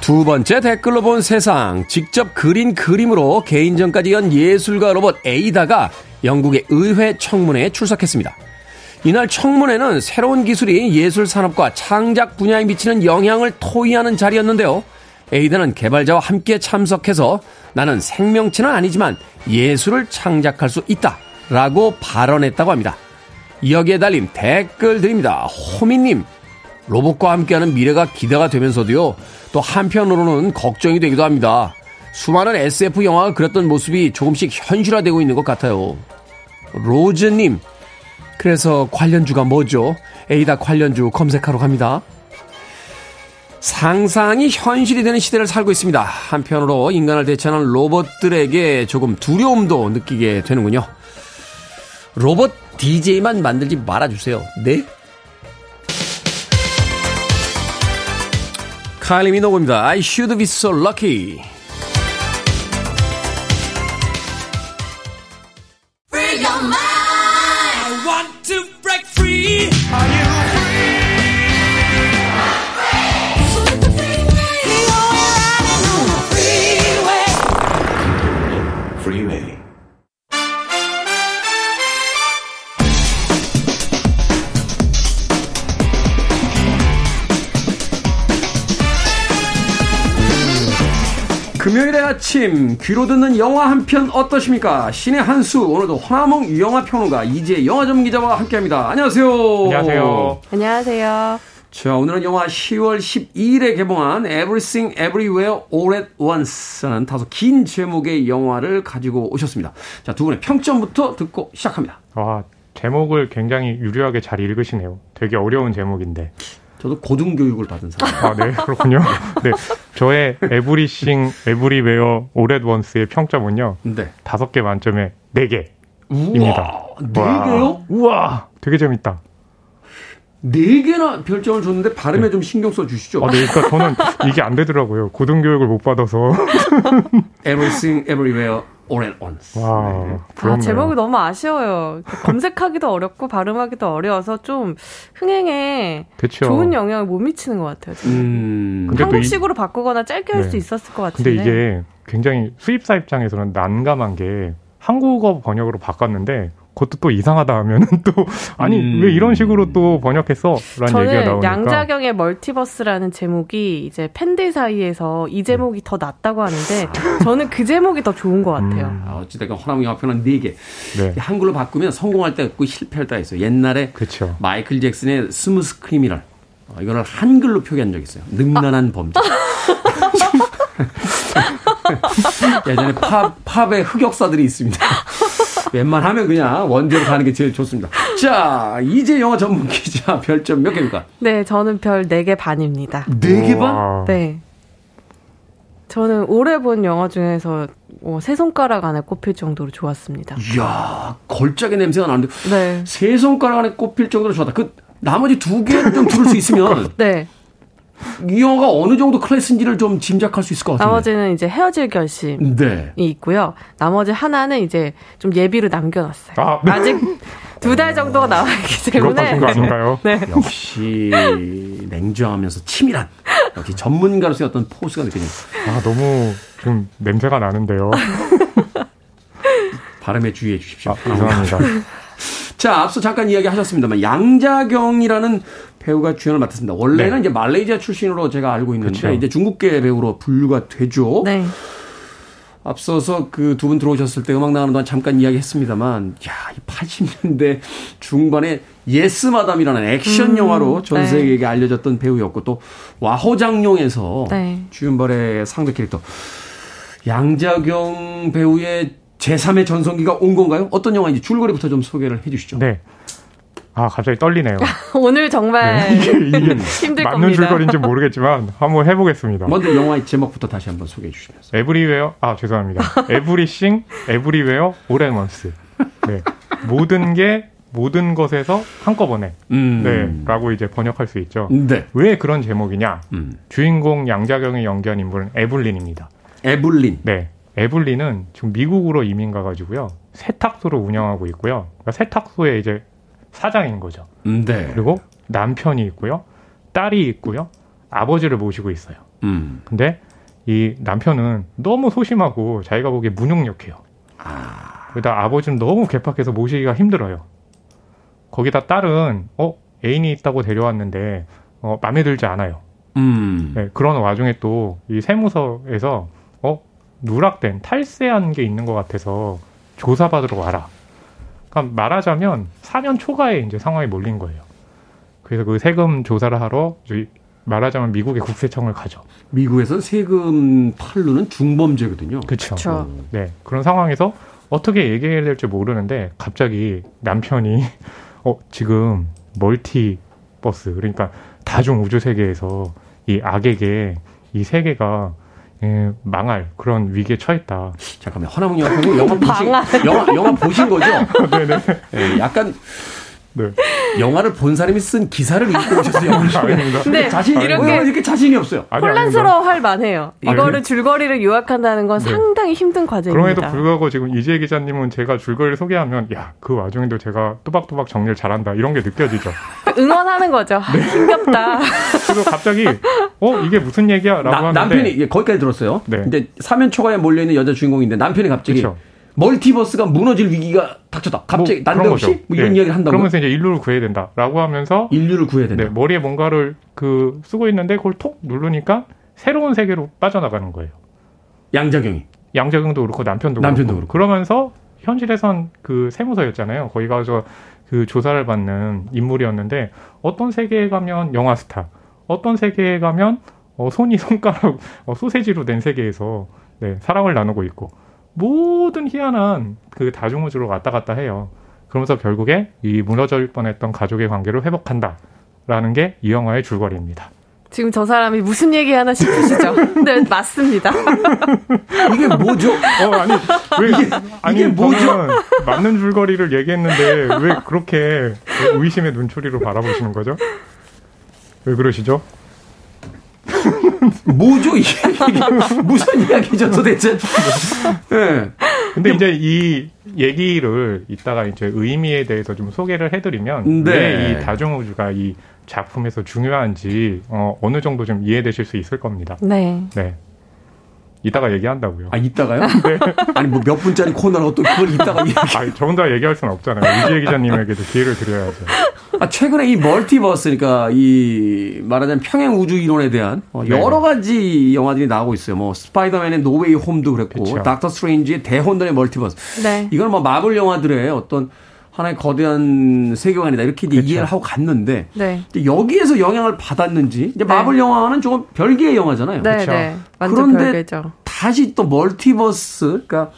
두 번째 댓글로 본 세상. 직접 그린 그림으로 개인전까지 연 예술가 로봇 에이다가 영국의 의회 청문회에 출석했습니다. 이날 청문회는 새로운 기술이 예술 산업과 창작 분야에 미치는 영향을 토의하는 자리였는데요. 에이다는 개발자와 함께 참석해서 나는 생명체는 아니지만 예술을 창작할 수 있다. 라고 발언했다고 합니다. 여기에 달린 댓글들입니다. 호미님, 로봇과 함께하는 미래가 기대가 되면서도요. 또 한편으로는 걱정이 되기도 합니다. 수많은 SF 영화가 그렸던 모습이 조금씩 현실화되고 있는 것 같아요. 로즈님, 그래서 관련주가 뭐죠? 에이다 관련주 검색하러 갑니다. 상상이 현실이 되는 시대를 살고 있습니다. 한편으로 인간을 대체하는 로봇들에게 조금 두려움도 느끼게 되는군요. 로봇 DJ만 만들지 말아주세요. 네? 카일리 미노고입니다. I should be so lucky. 아침 귀로 듣는 영화 한 편 어떠십니까? 신의 한수 오늘도 화몽 영화 평론가 이제 영화 전문 기자와 함께합니다. 안녕하세요. 안녕하세요. 안녕하세요. 자 오늘은 영화 10월 12일에 개봉한 Everything Everywhere All at Once라는 다소 긴 제목의 영화를 가지고 오셨습니다. 자 두 분의 평점부터 듣고 시작합니다. 와 제목을 굉장히 유려하게 잘 읽으시네요. 되게 어려운 제목인데. 저도 고등교육을 받은 사람. 아, 네, 그렇군요. 네. 저의 Everything, Everywhere, All at Once의 평점은요. 네. 다섯 개 만점에 네 개 입니다. 네 개요? 우와, 되게 재밌다. 네 개나 별점을 줬는데 발음에 네. 좀 신경 써 주시죠. 아, 네, 그러니까 저는 이게 안 되더라고요. 고등교육을 못 받아서. Everything, everywhere, all at once. 와, 네. 아, 제목이 너무 아쉬워요. 검색하기도 어렵고 발음하기도 어려워서 좀 흥행에 그쵸. 좋은 영향을 못 미치는 것 같아요. 음, 한국식으로 이... 바꾸거나 짧게 할수 네. 있었을 것 같은데. 근데 이게 굉장히 수입사 입장에서는 난감한 게 한국어 번역으로 바꿨는데 그것도 또 이상하다 하면은 또 아니 음. 왜 이런 식으로 또 번역했어 라는 얘기가 나오니까 양자경의 멀티버스라는 제목이 이제 팬들 사이에서 이 제목이 더 낫다고 하는데 저는 그 제목이 더 좋은 것 같아요. 음. 아, 어찌됐건 허남이 화편은 4개. 네. 한글로 바꾸면 성공할 때 있고 실패할 때가 있어요. 옛날에 그쵸. 마이클 잭슨의 Smooth Criminal 어, 이거를 한글로 표기한 적이 있어요. 능란한 아. 범죄. 예전에 팝, 팝의 흑역사들이 있습니다. 웬만하면 그냥 원제로 가는 게 제일 좋습니다. 자, 이지혜 영화 전문 기자 별점 몇 개입니까? 네, 저는 별 4개 반입니다. 4개 반? 네. 저는 올해 본 영화 중에서 어, 세 손가락 안에 꼽힐 정도로 좋았습니다. 이야, 걸작의 냄새가 나는데. 네. 세 손가락 안에 꼽힐 정도로 좋았다. 그 나머지 두 개를 좀 들을 수 있으면. 네. 이 영화가 어느 정도 클래스인지를 좀 짐작할 수 있을 것 같아요. 나머지는 이제 헤어질 결심이 네. 있고요. 나머지 하나는 이제 좀 예비로 남겨놨어요. 아, 네. 아직 두 달 정도가 남아있기 때문에. 거 아닌가요? 네. 역시 냉정하면서 치밀한 역시 전문가로서의 어떤 포스가 느껴집니다. 아 너무 좀 냄새가 나는데요. 발음에 주의해 주십시오. 아, 죄송합니다. 자, 앞서 잠깐 이야기하셨습니다만 양자경이라는 배우가 주연을 맡았습니다. 원래는 네. 이제 말레이시아 출신으로 제가 알고 있는데 그렇죠. 이제 중국계 배우로 분류가 되죠. 네. 앞서서 그 두 분 들어오셨을 때 음악 나가는 동안 잠깐 이야기했습니다만, 야, 이 80년대 중반에 Yes Madam이라는 액션 음, 영화로 전 네. 세계에게 네. 알려졌던 배우였고 또 와호장룡에서 네. 주윤발의 상대 캐릭터 양자경 배우의 제3의 전성기가 온 건가요? 어떤 영화인지 줄거리부터 좀 소개를 해 주시죠. 네. 아, 갑자기 떨리네요. 오늘 정말 네. 이게, 이게 힘들 맞는 겁니다. 줄거리인지 모르겠지만 한번 해보겠습니다. 먼저 영화의 제목부터 다시 한번 소개해 주시면서. Everywhere, 아 죄송합니다. Everything, Everywhere, All at Once. 네, 모든 게 모든 것에서 한꺼번에 음. 네라고 이제 번역할 수 있죠. 네. 왜 그런 제목이냐? 음. 주인공 양자경이 연기한 인물은 에블린입니다. 에블린. 네. 에블린은 지금 미국으로 이민 가가지고요 세탁소를 운영하고 있고요. 그러니까 세탁소에 이제 사장인 거죠. 음, 네. 그리고 남편이 있고요, 딸이 있고요, 아버지를 모시고 있어요. 음. 근데 이 남편은 너무 소심하고 자기가 보기에 무능력해요. 아. 그다 아버지는 너무 개팍해서 모시기가 힘들어요. 거기다 딸은 어 애인이 있다고 데려왔는데 어 마음에 들지 않아요. 음. 네, 그런 와중에 또 이 세무서에서 어 누락된 탈세한 게 있는 것 같아서 조사받으러 와라. 그러니까 말하자면 4년 초과에 이제 상황이 몰린 거예요. 그래서 그 세금 조사를 하러 말하자면 미국의 국세청을 가죠. 미국에서 세금 탈루는 중범죄거든요. 그렇죠. 네 그런 상황에서 어떻게 얘기해야 될지 모르는데 갑자기 남편이 어 지금 멀티 버스 그러니까 다중 우주 세계에서 이 악에게 이 세계가 예, 망할 그런 위기에 처했다. 잠깐만 허나문 영화 영화 보신 영화 영화 보신 거죠? 네네. 네, 약간 네. 영화를 본 사람이 쓴 기사를 읽고 오셔서 영화를 네. 자신 이렇게 이렇게 자신이 없어요. 혼란스러워할 만해요. 이거를 줄거리를 요약한다는 건 네. 상당히 힘든 과제입니다. 그럼에도 불구하고 지금 이재 기자님은 제가 줄거리를 소개하면 야 그 와중에도 제가 또박또박 정리를 잘한다 이런 게 느껴지죠. 응원하는 거죠. 네. 힘겹다. 그래서 갑자기 어 이게 무슨 얘기야라고 하는데 남편이 거기까지 들었어요. 네. 이제 사면 초과에 몰려 있는 여자 주인공인데 남편이 갑자기 그쵸. 멀티버스가 무너질 위기가 닥쳤다. 갑자기 뭐, 난데없이 뭐 이런 네. 이야기를 한다고. 그러면서 이제 인류를 구해야 된다라고 하면서 인류를 구해야 된다. 네, 머리에 뭔가를 그 쓰고 있는데 그걸 톡 누르니까 새로운 세계로 빠져나가는 거예요. 양자경이. 양자경도 그렇고 남편도, 남편도 그렇고. 그렇고. 그러면서 현실에선 그 세무서였잖아요. 거기 가서 그 조사를 받는 인물이었는데 어떤 세계에 가면 영화 스타, 어떤 세계에 가면 어, 손이 손가락 어, 소세지로 된 세계에서 네, 사랑을 나누고 있고 모든 희한한 그 다중우주로 왔다 갔다 해요. 그러면서 결국에 이 무너질 뻔했던 가족의 관계를 회복한다라는 게 이 영화의 줄거리입니다. 지금 저 사람이 무슨 얘기 하나 싶으시죠? 네, 맞습니다. 이게 뭐죠? 어, 아니, 왜, 이게, 아니, 이게 뭐죠? 맞는 줄거리를 얘기했는데 왜 그렇게 의심의 눈초리로 바라보시는 거죠? 왜 그러시죠? 뭐죠 이게, 이게 무슨 이야기죠 도대체? 네. 근데 이제 이 얘기를 이따가 이제 의미에 대해서 좀 소개를 해드리면 네. 왜이 다중우주가 이 작품에서 중요한지 어, 어느 정도 좀 이해되실 수 있을 겁니다. 네. 네. 이따가 얘기한다고요. 아, 이따가요? 네. 아니, 뭐 몇 분짜리 코너를 또 그걸 이따가 얘기. 아니, 저 혼자 얘기할 수는 없잖아요. 이지혜 기자님에게도 기회를 드려야죠. 아, 최근에 이 멀티버스, 그러니까 이 말하자면 평행 우주 이론에 대한 어, 네. 여러 가지 영화들이 나오고 있어요. 뭐 스파이더맨의 No Way Home도 그랬고, 그쵸. 닥터 스트레인지의 대혼돈의 멀티버스. 네. 이건 뭐 마블 영화들의 어떤 하나의 거대한 세계관이다 이렇게 그렇죠. 이해를 하고 갔는데 네. 여기에서 영향을 받았는지 이제 마블 네. 영화는 조금 별개의 영화잖아요. 네, 그렇죠. 네. 그런데 별개죠. 다시 또 멀티버스 그러니까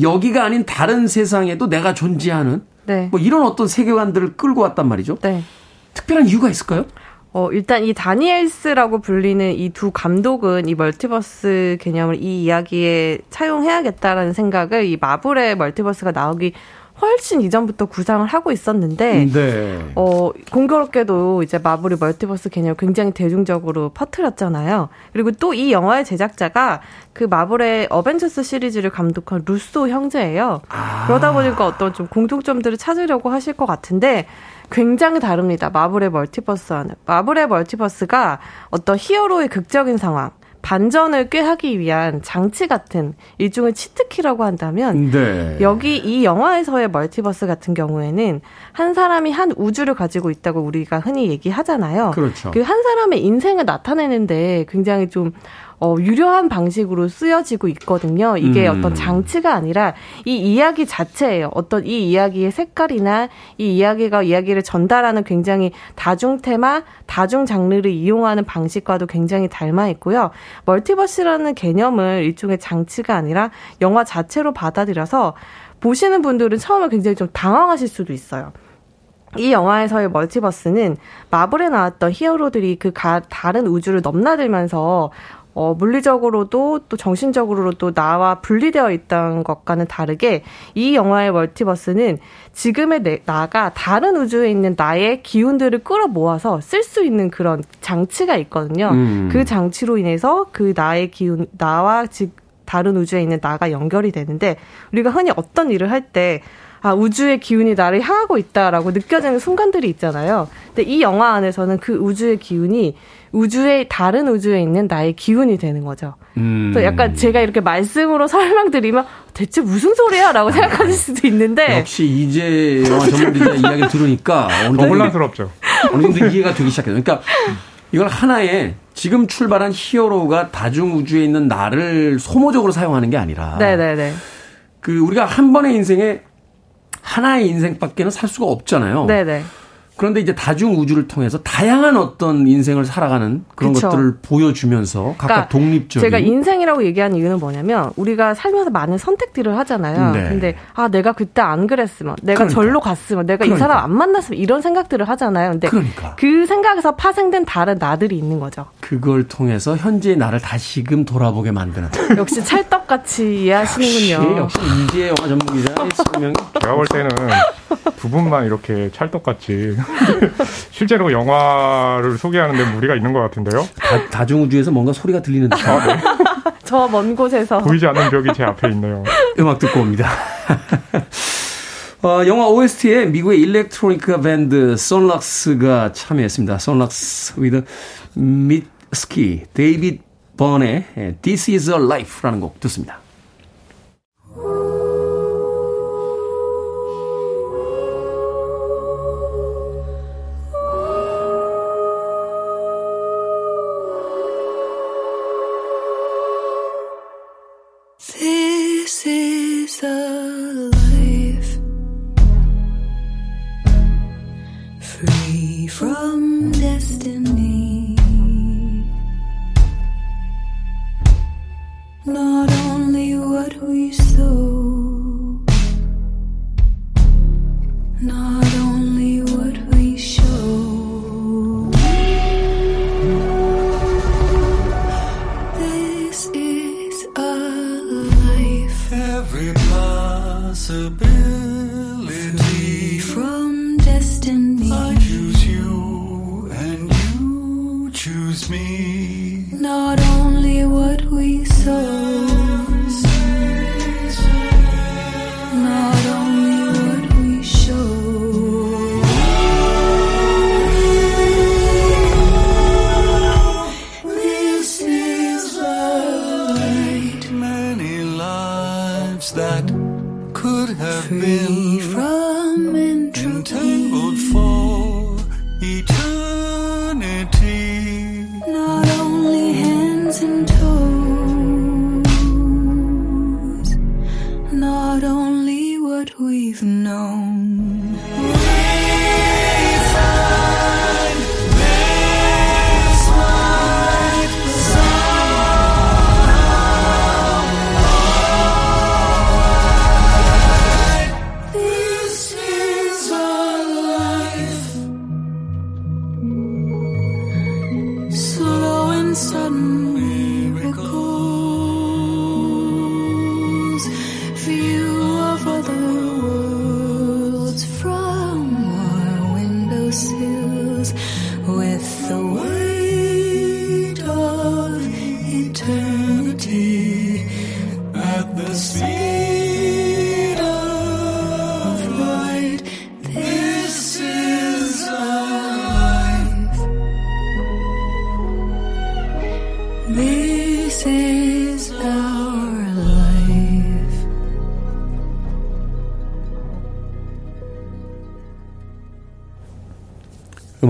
여기가 아닌 다른 세상에도 내가 존재하는 네. 뭐 이런 어떤 세계관들을 끌고 왔단 말이죠. 네. 특별한 이유가 있을까요? 어, 일단 이 다니엘스라고 불리는 이 두 감독은 이 멀티버스 개념을 이 이야기에 차용해야겠다라는 생각을 이 마블의 multiverse가 나오기 훨씬 이전부터 구상을 하고 있었는데 네. 어 공교롭게도 이제 마블이 멀티버스 개념을 굉장히 대중적으로 퍼뜨렸잖아요. 그리고 또 이 영화의 제작자가 그 마블의 어벤져스 시리즈를 감독한 루소 형제예요. 아. 그러다 보니까 어떤 좀 공통점들을 찾으려고 하실 것 같은데 굉장히 다릅니다. 마블의 multiverse와는. 마블의 multiverse가 어떤 hero의 극적인 상황, 반전을 꾀하기 위한 장치 같은 일종의 cheat key라고 한다면 네. 여기 이 영화에서의 멀티버스 같은 경우에는 한 사람이 한 우주를 가지고 있다고 우리가 흔히 얘기하잖아요. 그렇죠. 그 한 사람의 인생을 나타내는데 굉장히 좀 어, 유려한 방식으로 쓰여지고 있거든요. 이게 음. 어떤 장치가 아니라 이 이야기 자체예요. 어떤 이 이야기의 색깔이나 이 이야기가 이야기를 전달하는 굉장히 다중 테마, 다중 장르를 이용하는 방식과도 굉장히 닮아 있고요. 멀티버스라는 개념을 일종의 장치가 아니라 영화 자체로 받아들여서 보시는 분들은 처음에 굉장히 좀 당황하실 수도 있어요. 이 영화에서의 멀티버스는 마블에 나왔던 히어로들이 그 가, 다른 우주를 넘나들면서 어, 물리적으로도 또 정신적으로도 나와 분리되어 있던 것과는 다르게 이 영화의 멀티버스는 지금의 내, 나가 다른 우주에 있는 나의 기운들을 끌어모아서 쓸 수 있는 그런 장치가 있거든요. 음. 그 장치로 인해서 그 나의 기운, 나와 즉 다른 우주에 있는 나가 연결이 되는데 우리가 흔히 어떤 일을 할때 아, 우주의 기운이 나를 향하고 있다라고 느껴지는 순간들이 있잖아요. 근데 이 영화 안에서는 그 우주의 기운이 우주의 다른 우주에 있는 나의 기운이 되는 거죠. 음. 또 약간 제가 이렇게 말씀으로 설명드리면 대체 무슨 소리야라고 생각하실 수도 있는데 역시 이제 영화 전문가의 이야기를 들으니까 정도 혼란스럽죠. 어느 정도 이해가 되기 시작해요. 그러니까 이걸 하나의 지금 출발한 히어로가 다중 우주에 있는 나를 소모적으로 사용하는 게 아니라 네네네. 그 우리가 한 번의 인생에 하나의 인생밖에는 살 수가 없잖아요. 네네. 그런데 이제 다중 우주를 통해서 다양한 어떤 인생을 살아가는 그런 그쵸. 것들을 보여주면서 각각 그러니까 독립적인 제가 인생이라고 얘기하는 이유는 뭐냐면 우리가 살면서 많은 선택들을 하잖아요. 네. 근데 아 내가 그때 안 그랬으면 내가 그러니까. 절로 갔으면 내가 그러니까. 이 사람 안 만났으면 이런 생각들을 하잖아요. 근데 그러니까. 그 생각에서 파생된 다른 나들이 있는 거죠. 그걸 통해서 현재의 나를 다시금 돌아보게 만드는 역시 찰떡같이 이해하시는군요. 역시, 역시 이지혜 영화 전문기자의 설명이 제가 볼 때는 두 분만 이렇게 찰떡같이 실제로 영화를 소개하는데 무리가 있는 것 같은데요. 다, 중우주에서 뭔가 소리가 들리는데. 아, 네. 저먼 곳에서. 보이지 않는 벽이 제 앞에 있네요. 음악 듣고 옵니다. 어, 영화 OST에 미국의 일렉트로닉 밴드 선락스가 참여했습니다. 선락스 with 미스키 데이빗 번의 This is a Life라는 곡 듣습니다.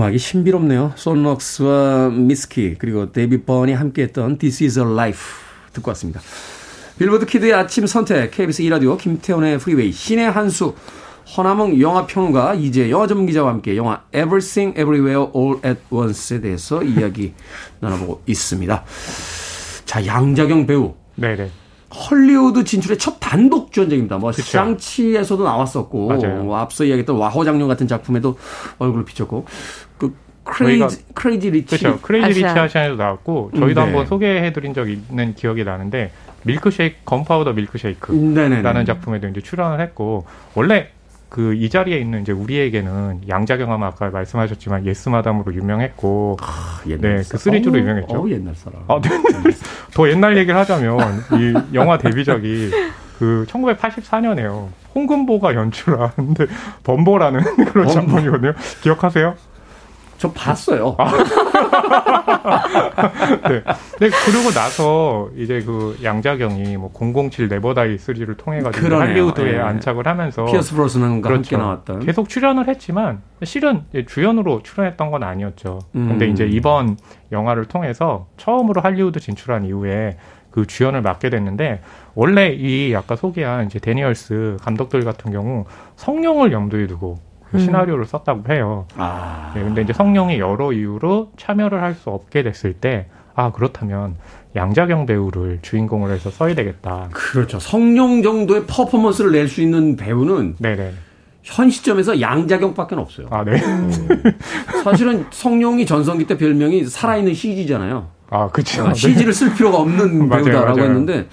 음악이 신비롭네요. Son Lux와 미츠키 그리고 데이비드 번이 함께했던 This Is a Life 듣고 왔습니다. 빌보드 키드의 아침 선택 KBS 2라디오 김태훈의 프리웨이 신의 한수 허남웅 영화평론가 이지혜 영화 전문 기자와 함께 영화 Everything Everywhere All at Once에 대해서 이야기 나눠보고 있습니다. 자 양자경 배우. 네네. 헐리우드 진출의 첫 단독 주연작입니다. 뭐 그쵸. 샹치에서도 나왔었고 맞아요. 뭐 앞서 이야기했던 와호 장룡 같은 작품에도 얼굴을 비쳤고 그 Crazy Crazy Rich 그렇죠. Crazy Rich Asian에도 나왔고 저희도 네. 한번 소개해드린 적 있는 기억이 나는데 밀크쉐이크 Gunpowder Milkshake라는 작품에도 이제 출연을 했고 원래 그 이 자리에 있는 이제 우리에게는 양자경 아마 아까 말씀하셨지만 Yes Madam으로 유명했고 아, 네, 그 시리즈로 유명했죠. 어, 옛날 사람. 아, 네. 더 옛날 얘기를 하자면 이 영화 데뷔작이 그 1984년에요. 홍금보가 연출한 데 범보라는 그런 작품이거든요. 기억하세요? 저 봤어요. 아. 네. 네. 그러고 나서 이제 그 양자경이 뭐 007 Never Die 3를 통해 가지고 할리우드에 네. 안착을 하면서 피어스 브로스넌과 그렇죠. 함께 나왔던 계속 출연을 했지만 실은 주연으로 출연했던 건 아니었죠. 음. 근데 이제 이번 영화를 통해서 처음으로 할리우드 진출한 이후에 그 주연을 맡게 됐는데 원래 이 아까 소개한 이제 데니얼스 감독들 같은 경우 성룡을 염두에 두고 그 시나리오를 썼다고 해요. 아. 네, 근데 이제 성룡이 여러 이유로 참여를 할 수 없게 됐을 때, 아, 그렇다면 양자경 배우를 주인공으로 해서 써야 되겠다. 그렇죠. 성룡 정도의 퍼포먼스를 낼 수 있는 배우는 네네. 현 시점에서 양자경밖에 없어요. 아, 네. 네. 사실은 성룡이 전성기 때 별명이 살아있는 CG잖아요. 아, 그렇죠. CG를 쓸 필요가 없는 배우다라고 맞아요. 했는데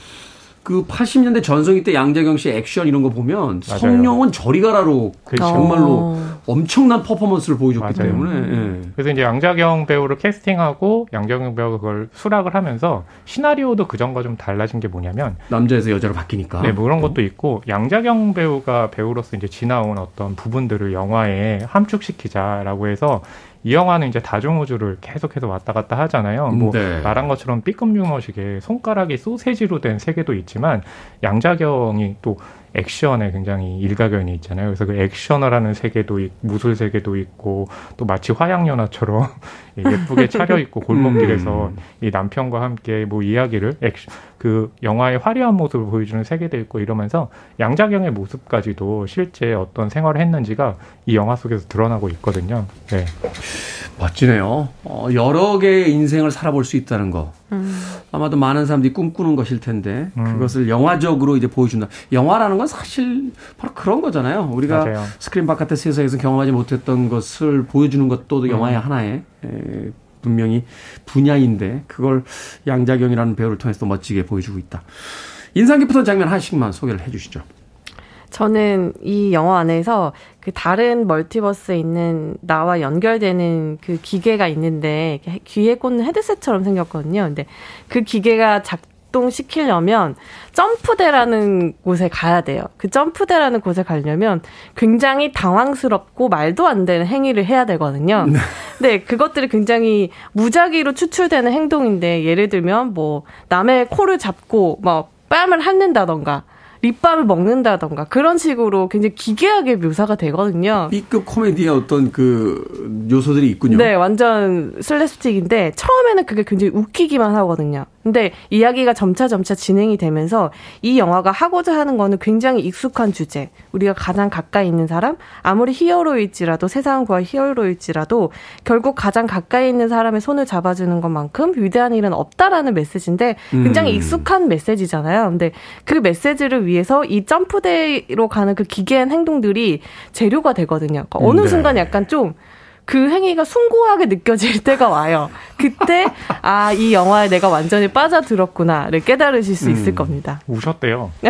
그 80년대 전성기 때 양재경 씨 액션 이런 거 보면 맞아요. 성룡은 저리 가라로 그렇죠. 정말로 어. 엄청난 퍼포먼스를 보여줬기 맞아요. 때문에. 예. 그래서 이제 양자경 배우를 캐스팅하고 양자경 배우가 그걸 수락을 하면서 시나리오도 그전과 좀 달라진 게 뭐냐면 남자에서 여자로 바뀌니까. 네, 뭐 그런 것도 있고 양자경 배우가 배우로서 이제 지나온 어떤 부분들을 영화에 함축시키자라고 해서 이 영화는 이제 다중우주를 계속해서 왔다 갔다 하잖아요. 뭐 네. 말한 것처럼 B급 유머식의 손가락이 소세지로 된 세계도 있지만 양자경이 또 액션에 굉장히 일가견이 있잖아요. 그래서 그 액션을 하는 세계도 있, 무술 세계도 있고 또 마치 화양연화처럼 예쁘게 차려입고 골목길에서 음. 이 남편과 함께 뭐 이야기를 액션, 그 영화의 화려한 모습을 보여주는 세계도 있고 이러면서 양자경의 모습까지도 실제 어떤 생활을 했는지가 이 영화 속에서 드러나고 있거든요. 네. 멋지네요. 어, 여러 개의 인생을 살아볼 수 있다는 거. 음. 아마도 많은 사람들이 꿈꾸는 것일 텐데 음. 그것을 영화적으로 이제 보여준다. 영화라는 건 사실 바로 그런 거잖아요. 우리가 맞아요. 스크린 바깥의 세상에서 경험하지 못했던 것을 보여주는 것도 음. 영화의 하나의 에, 분명히 분야인데 그걸 양자경이라는 배우를 통해서 멋지게 보여주고 있다. 인상 깊었던 장면 하나씩만 소개를 해 주시죠. 저는 이 영화 안에서 그 다른 멀티버스에 있는 나와 연결되는 그 기계가 있는데 귀에 꽂는 헤드셋처럼 생겼거든요. 근데 그 기계가 작동시키려면 점프대라는 곳에 가야 돼요. 그 점프대라는 곳에 가려면 굉장히 당황스럽고 말도 안 되는 행위를 해야 되거든요. 네. 근데 그것들이 굉장히 무작위로 추출되는 행동인데 예를 들면 뭐 남의 코를 잡고 뭐 뺨을 핥는다던가 립밤을 먹는다던가 그런 식으로 굉장히 기괴하게 묘사가 되거든요. B급 코미디의 어떤 그 요소들이 있군요. 네, 완전 슬랩스틱인데 처음에는 그게 굉장히 웃기기만 하거든요. 근데 이야기가 점차 점차 진행이 되면서 이 영화가 하고자 하는 거는 굉장히 익숙한 주제. 우리가 가장 가까이 있는 사람, 아무리 히어로일지라도 세상을 구할 히어로일지라도 결국 가장 가까이 있는 사람의 손을 잡아주는 것만큼 위대한 일은 없다라는 메시지인데 굉장히 음. 익숙한 메시지잖아요. 근데 그 메시지를 위해서 이 점프대로 가는 그 기괴한 행동들이 재료가 되거든요. 그러니까 어느 네. 순간 약간 좀 그 행위가 숭고하게 느껴질 때가 와요. 그때 아 이 영화에 내가 완전히 빠져들었구나를 깨달으실 수 있을 음, 겁니다. 우셨대요.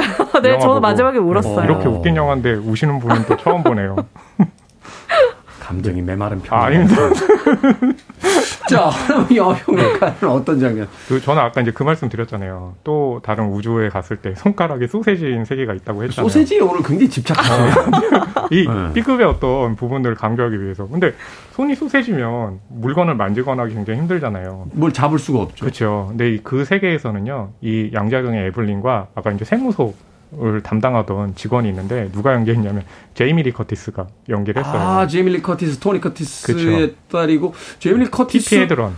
네, 저도. 마지막에 울었어요. 이렇게 웃긴 영화인데 우시는 분은 또 처음 보네요. 감정이 메마른 편. 아, 아닙니다. 자, 여평론가는 어떤 장면? 그 저는 아까 이제 그 말씀 드렸잖아요. 또 다른 우주에 갔을 때 손가락에 소세지인 세계가 있다고 했잖아요. 소세지에 오늘 굉장히 집착하네요. 이 네. B급의 어떤 부분들을 강조하기 위해서. 근데 손이 소세지면 물건을 만지거나 하기 굉장히 힘들잖아요. 뭘 잡을 수가 없죠. 그렇죠. 근데 그 세계에서는요, 이 양자경의 에블린과 아까 이제 세무소 을 담당하던 직원이 있는데 누가 연기했냐면 제이미 리 커티스가 연기를 했어요. 아, 제이미 리 커티스, 토니 커티스의 그렇죠. 딸이고 제이미 리 커티스 티피 헤드런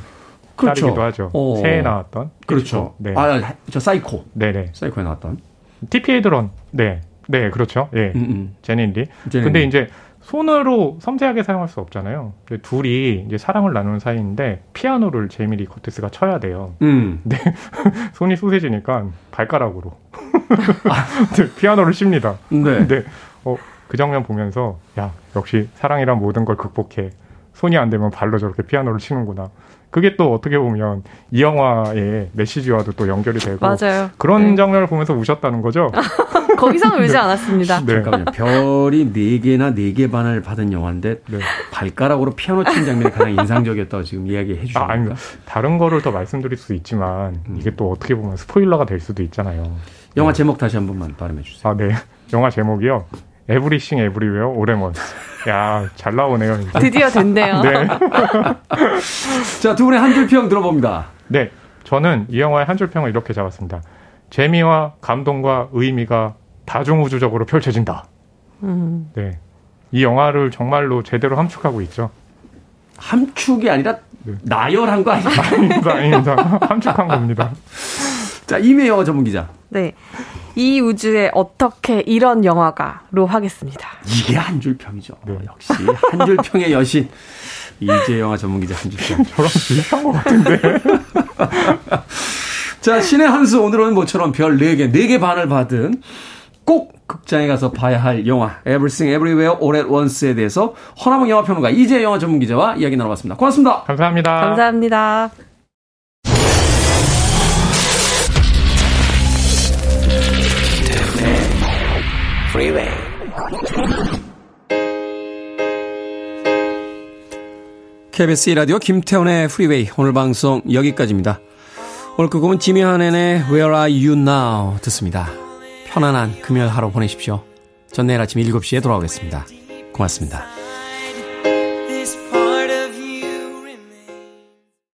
그렇죠. 딸이기도 하죠. 어. 새에 나왔던. 그렇죠. 네. 아, 저 사이코. 네네. 사이코에 나왔던. 티피 헤드런. 네. 네, 그렇죠. 예. 음, 음. 자넷 리. 근데 이제 손으로 섬세하게 사용할 수 없잖아요. 둘이 이제 사랑을 나누는 사이인데 피아노를 제이미 리 커티스가 쳐야 돼요. 음. 근데 손이 소세지니까 발가락으로 네, 피아노를 칩니다. 네. 근데 어, 그 장면 보면서 야 역시 사랑이란 모든 걸 극복해. 손이 안 되면 발로 저렇게 피아노를 치는구나. 그게 또 어떻게 보면 이 영화의 메시지와도 또 연결이 되고 맞아요. 그런 네. 장면을 보면서 우셨다는 거죠? 거기서는 울지 않았습니다. 네. 잠깐만요. 별이 4개나 4개 반을 받은 영화인데 네. 발가락으로 피아노 치는 장면이 가장 인상적이었다고 지금 이야기해? 아, 아니, 다른 거를 더 말씀드릴 수 있지만 음. 이게 또 어떻게 보면 스포일러가 될 수도 있잖아요. 영화 네. 제목 다시 한 번만 발음해 주세요. 아, 네. 영화 제목이요. Everything Everywhere All at Once. 야, 잘 나오네요. 이제. 드디어 됐네요. 네. 자, 두 분의 한 줄 평 들어봅니다. 네. 저는 이 영화의 한 줄 평을 이렇게 잡았습니다. 재미와 감동과 의미가 다중우주적으로 펼쳐진다. 음. 네. 이 영화를 정말로 제대로 함축하고 있죠. 함축이 아니라 네. 나열한 거 아닙니까? 아닙니다, 아닙니다. 함축한 겁니다. 자, 이메 영화 전문 기자. 네. 이 우주에 어떻게 이런 영화가로 하겠습니다. 이게 한 줄 평이죠. 네. 역시 한 줄 평의 여신. 이제 영화 전문 기자 한 줄 평. 저랑 비슷한 것 같은데. 자, 신의 한 수 오늘은 모처럼 별 4개, 4개 반을 받은 꼭 극장에 가서 봐야 할 영화 Everything Everywhere All at Once에 대해서 허나몽 영화평론가 이재 영화 전문 기자와 이야기 나눠봤습니다. 고맙습니다. 감사합니다. 감사합니다. KBS 라디오 김태훈의 프리웨이 오늘 방송 여기까지입니다. 오늘 끝곡은 지미 한앤의 Where Are You Now 듣습니다. 편안한 금요일 하루 보내십시오. 전 내일 아침 7시에 돌아오겠습니다. 고맙습니다.